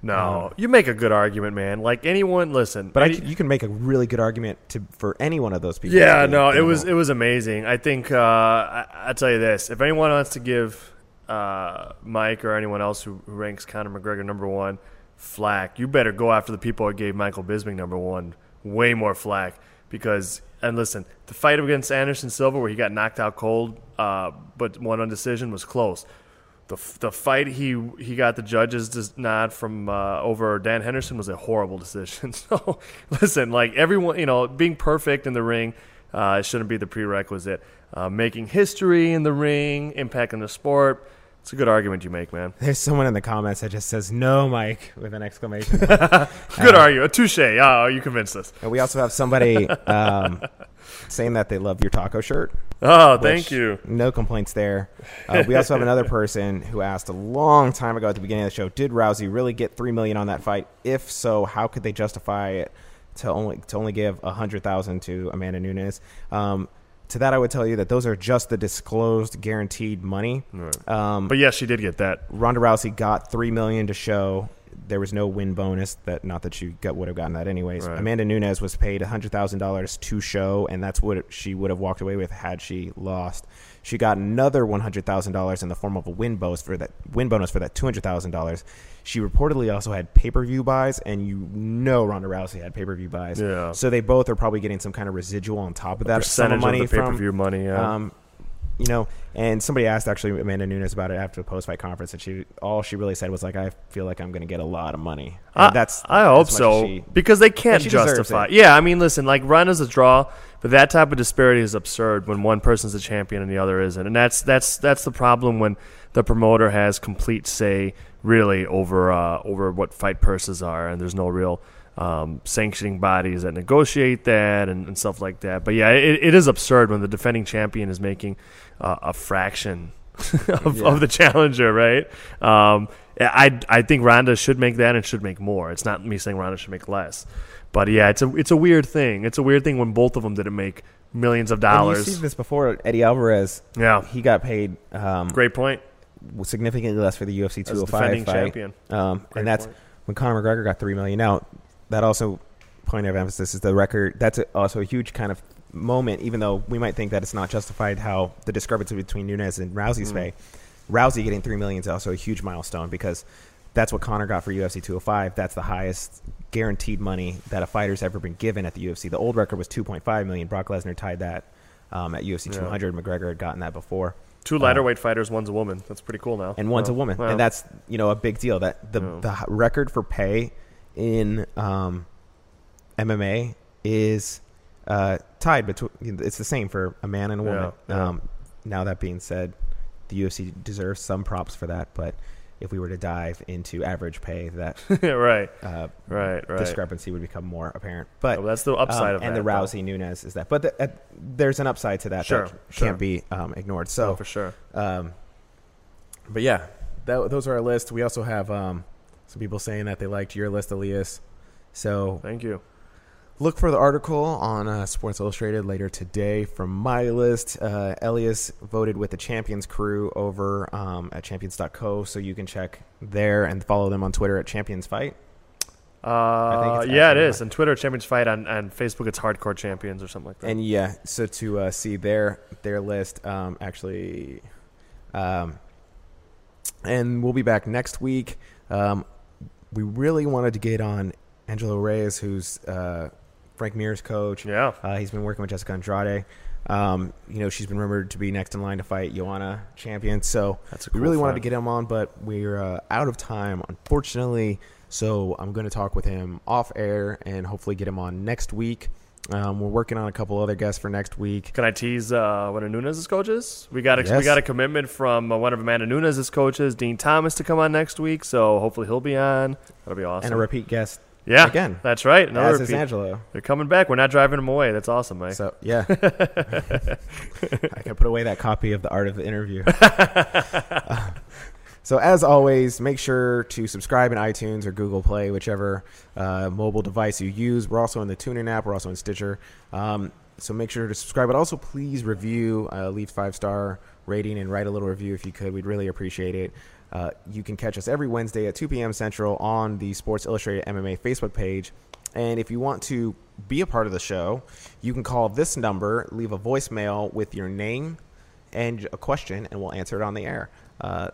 No, you make a good argument, man. Like anyone, listen. But I, you can make a really good argument to for any one of those people. Yeah, no, it was it was amazing. I think uh, I, I'll tell you this: if anyone wants to give uh, Mike or anyone else who, who ranks Conor McGregor number one flack, you better go after the people that gave Michael Bisping number one way more flack because. And listen, the fight against Anderson Silva, where he got knocked out cold, uh, but won on decision, was close. The, the fight he he got the judges nod from uh, over Dan Henderson was a horrible decision. So listen, like everyone, you know, being perfect in the ring uh, shouldn't be the prerequisite. Uh, making history in the ring, impacting the sport, it's a good argument you make, man. There's someone in the comments that just says "No, Mike" with an exclamation. Good Uh, argument, touche. Oh, you convinced us. and we also have somebody um, saying that they love your taco shirt. Oh, thank you. No complaints there. Uh, we also have another person who asked a long time ago at the beginning of the show: Did Rousey really get three million on that fight? If so, how could they justify it to only to only give a hundred thousand to Amanda Nunes? Um, to that, I would tell you that those are just the disclosed guaranteed money. Um, But yes, she did get that. Ronda Rousey got three million to show. There was no win bonus. That not that she got would have gotten that anyways. Right. Amanda Nunes was paid hundred thousand dollars to show, and that's what she would have walked away with had she lost. She got another one hundred thousand dollars in the form of a win bonus for that win bonus for that two hundred thousand dollars. She reportedly also had pay per view buys, and you know Ronda Rousey had pay per view buys. Yeah. So they both are probably getting some kind of residual on top of that sum Percentage of money of the pay per from view money. Yeah. um, you know, and somebody asked actually Amanda Nunes about it after the post fight conference, and she all she really said was like, "I feel like I'm going to get a lot of money." And I, that's I hope so she- because they can't justify. Yeah, I mean, listen, like Ronda's a draw, but that type of disparity is absurd when one person's a champion and the other isn't, and that's that's that's the problem when the promoter has complete say really over uh, over what fight purses are, and there's no real. Um, sanctioning bodies that negotiate that and, and stuff like that. But yeah, it, it is absurd when the defending champion is making uh, a fraction of, Yeah. of the challenger, right? Um, I I think Ronda should make that and should make more. It's not me saying Ronda should make less, but yeah, it's a it's a weird thing. It's a weird thing when both of them didn't make millions of And you've seen this before. Eddie Alvarez, Yeah, he got paid um, great point. significantly less for the UFC 205 fight, champion, um, and that's point. when Conor McGregor got three million. Now, that also point of emphasis is the record. That's a, also a huge kind of moment, even though we might think that it's not justified. How the discrepancy between Nunes and Rousey's Mm. pay, Rousey getting three million is also a huge milestone because that's what Conor got for UFC 205. That's the highest guaranteed money that a fighter's ever been given at the UFC. The old record was 2.5 million. Brock Lesnar tied that um, at UFC Yeah. 200. McGregor had gotten that before Two lighter weight fighters, one's a woman. That's pretty cool now. Uh, and one's Oh, a woman, wow. and that's you know a big deal. That the Yeah. the record for pay in um, MMA is uh, tied between. It's the same for a man and a woman. Yeah, yeah. Um, now that being said, the UFC deserves some props for that, but if we were to dive into average pay, that right, uh, right, right. discrepancy would become more apparent. But Oh, that's the upside um, of and that. the Rousey Nunes is that, but the, uh, there's an upside to that Sure, that sure. can't be um, ignored. So Oh, for sure. um, but yeah, that, those are our list. We also have um, some people saying that they liked your list, Elias. So Thank you. Look for the article on uh, Sports Illustrated later today from my list. Uh, Elias voted with the Champions crew over um, at champions.co, so you can check there and follow them on Twitter at Champions Fight. Uh, yeah, it actually. And Twitter Champions Fight on, on Facebook, it's Hardcore Champions or something like that. And yeah, so to uh, see their their list, um, actually, um, and we'll be back next week. Um, we really wanted to get on Angelo Reyes, who's uh, Frank Mir's coach. yeah, Uh, he's been working with Jessica Andrade. Um, you know, she's been rumored to be next in line to fight Joanna Champion. So that's a we cool really wanted to get him on, but we're uh, out of time, unfortunately. So I'm going to talk with him off air and hopefully get him on next week. Um, we're working on a couple other guests for next week. Can I tease uh, one of Nunes's coaches? We got a, we got a commitment from uh, one of Amanda Nunes's coaches, Din Thomas, to come on next week. So hopefully he'll be on. That'll be awesome. And a repeat guest yeah, again, That's right. Another as. Angelo. They're coming back. We're not driving them away. That's awesome, Mike. So yeah, I can put away that copy of the art of the interview. Uh, so as always, make sure to subscribe in iTunes or Google Play, whichever uh, mobile device you use. We're also in the TuneIn app. We're also in Stitcher. Um, so make sure to subscribe, but also please review, uh, leave five star rating, and write a little review if you could. We'd really appreciate it. Uh, you can catch us every Wednesday at 2 p.m. Central on the Sports Illustrated MMA Facebook page. And if you want to be a part of the show, you can call this number, leave a voicemail with your name and a question, and we'll answer it on the air. Uh,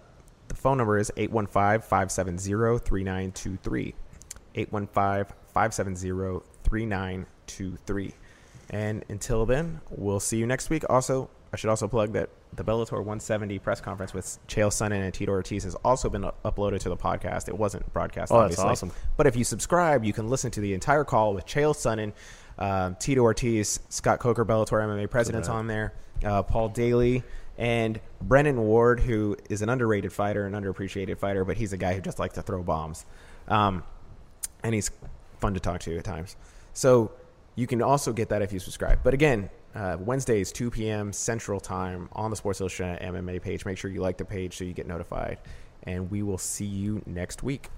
the phone number is 815 570 3923. 815 570 3923. And until then, we'll see you next week. Also, I should also plug that the Bellator 170 press conference with Chael Sonnen and Tito Ortiz has also been uploaded to the podcast. It wasn't broadcast, Oh, that's awesome. But if you subscribe, you can listen to the entire call with Chael Sonnen, um, Tito Ortiz, Scott Coker, Bellator MMA president's on there, uh, Paul Daley, and Brennan Ward, who is an underrated fighter, an underappreciated fighter, but he's a guy who just likes to throw bombs. Um, and he's fun to talk to at times. So you can also get that if you subscribe. But again, uh, Wednesdays, 2 p.m. Central Time on the Sports Illustrated MMA page. Make sure you like the page so you get notified. And we will see you next week.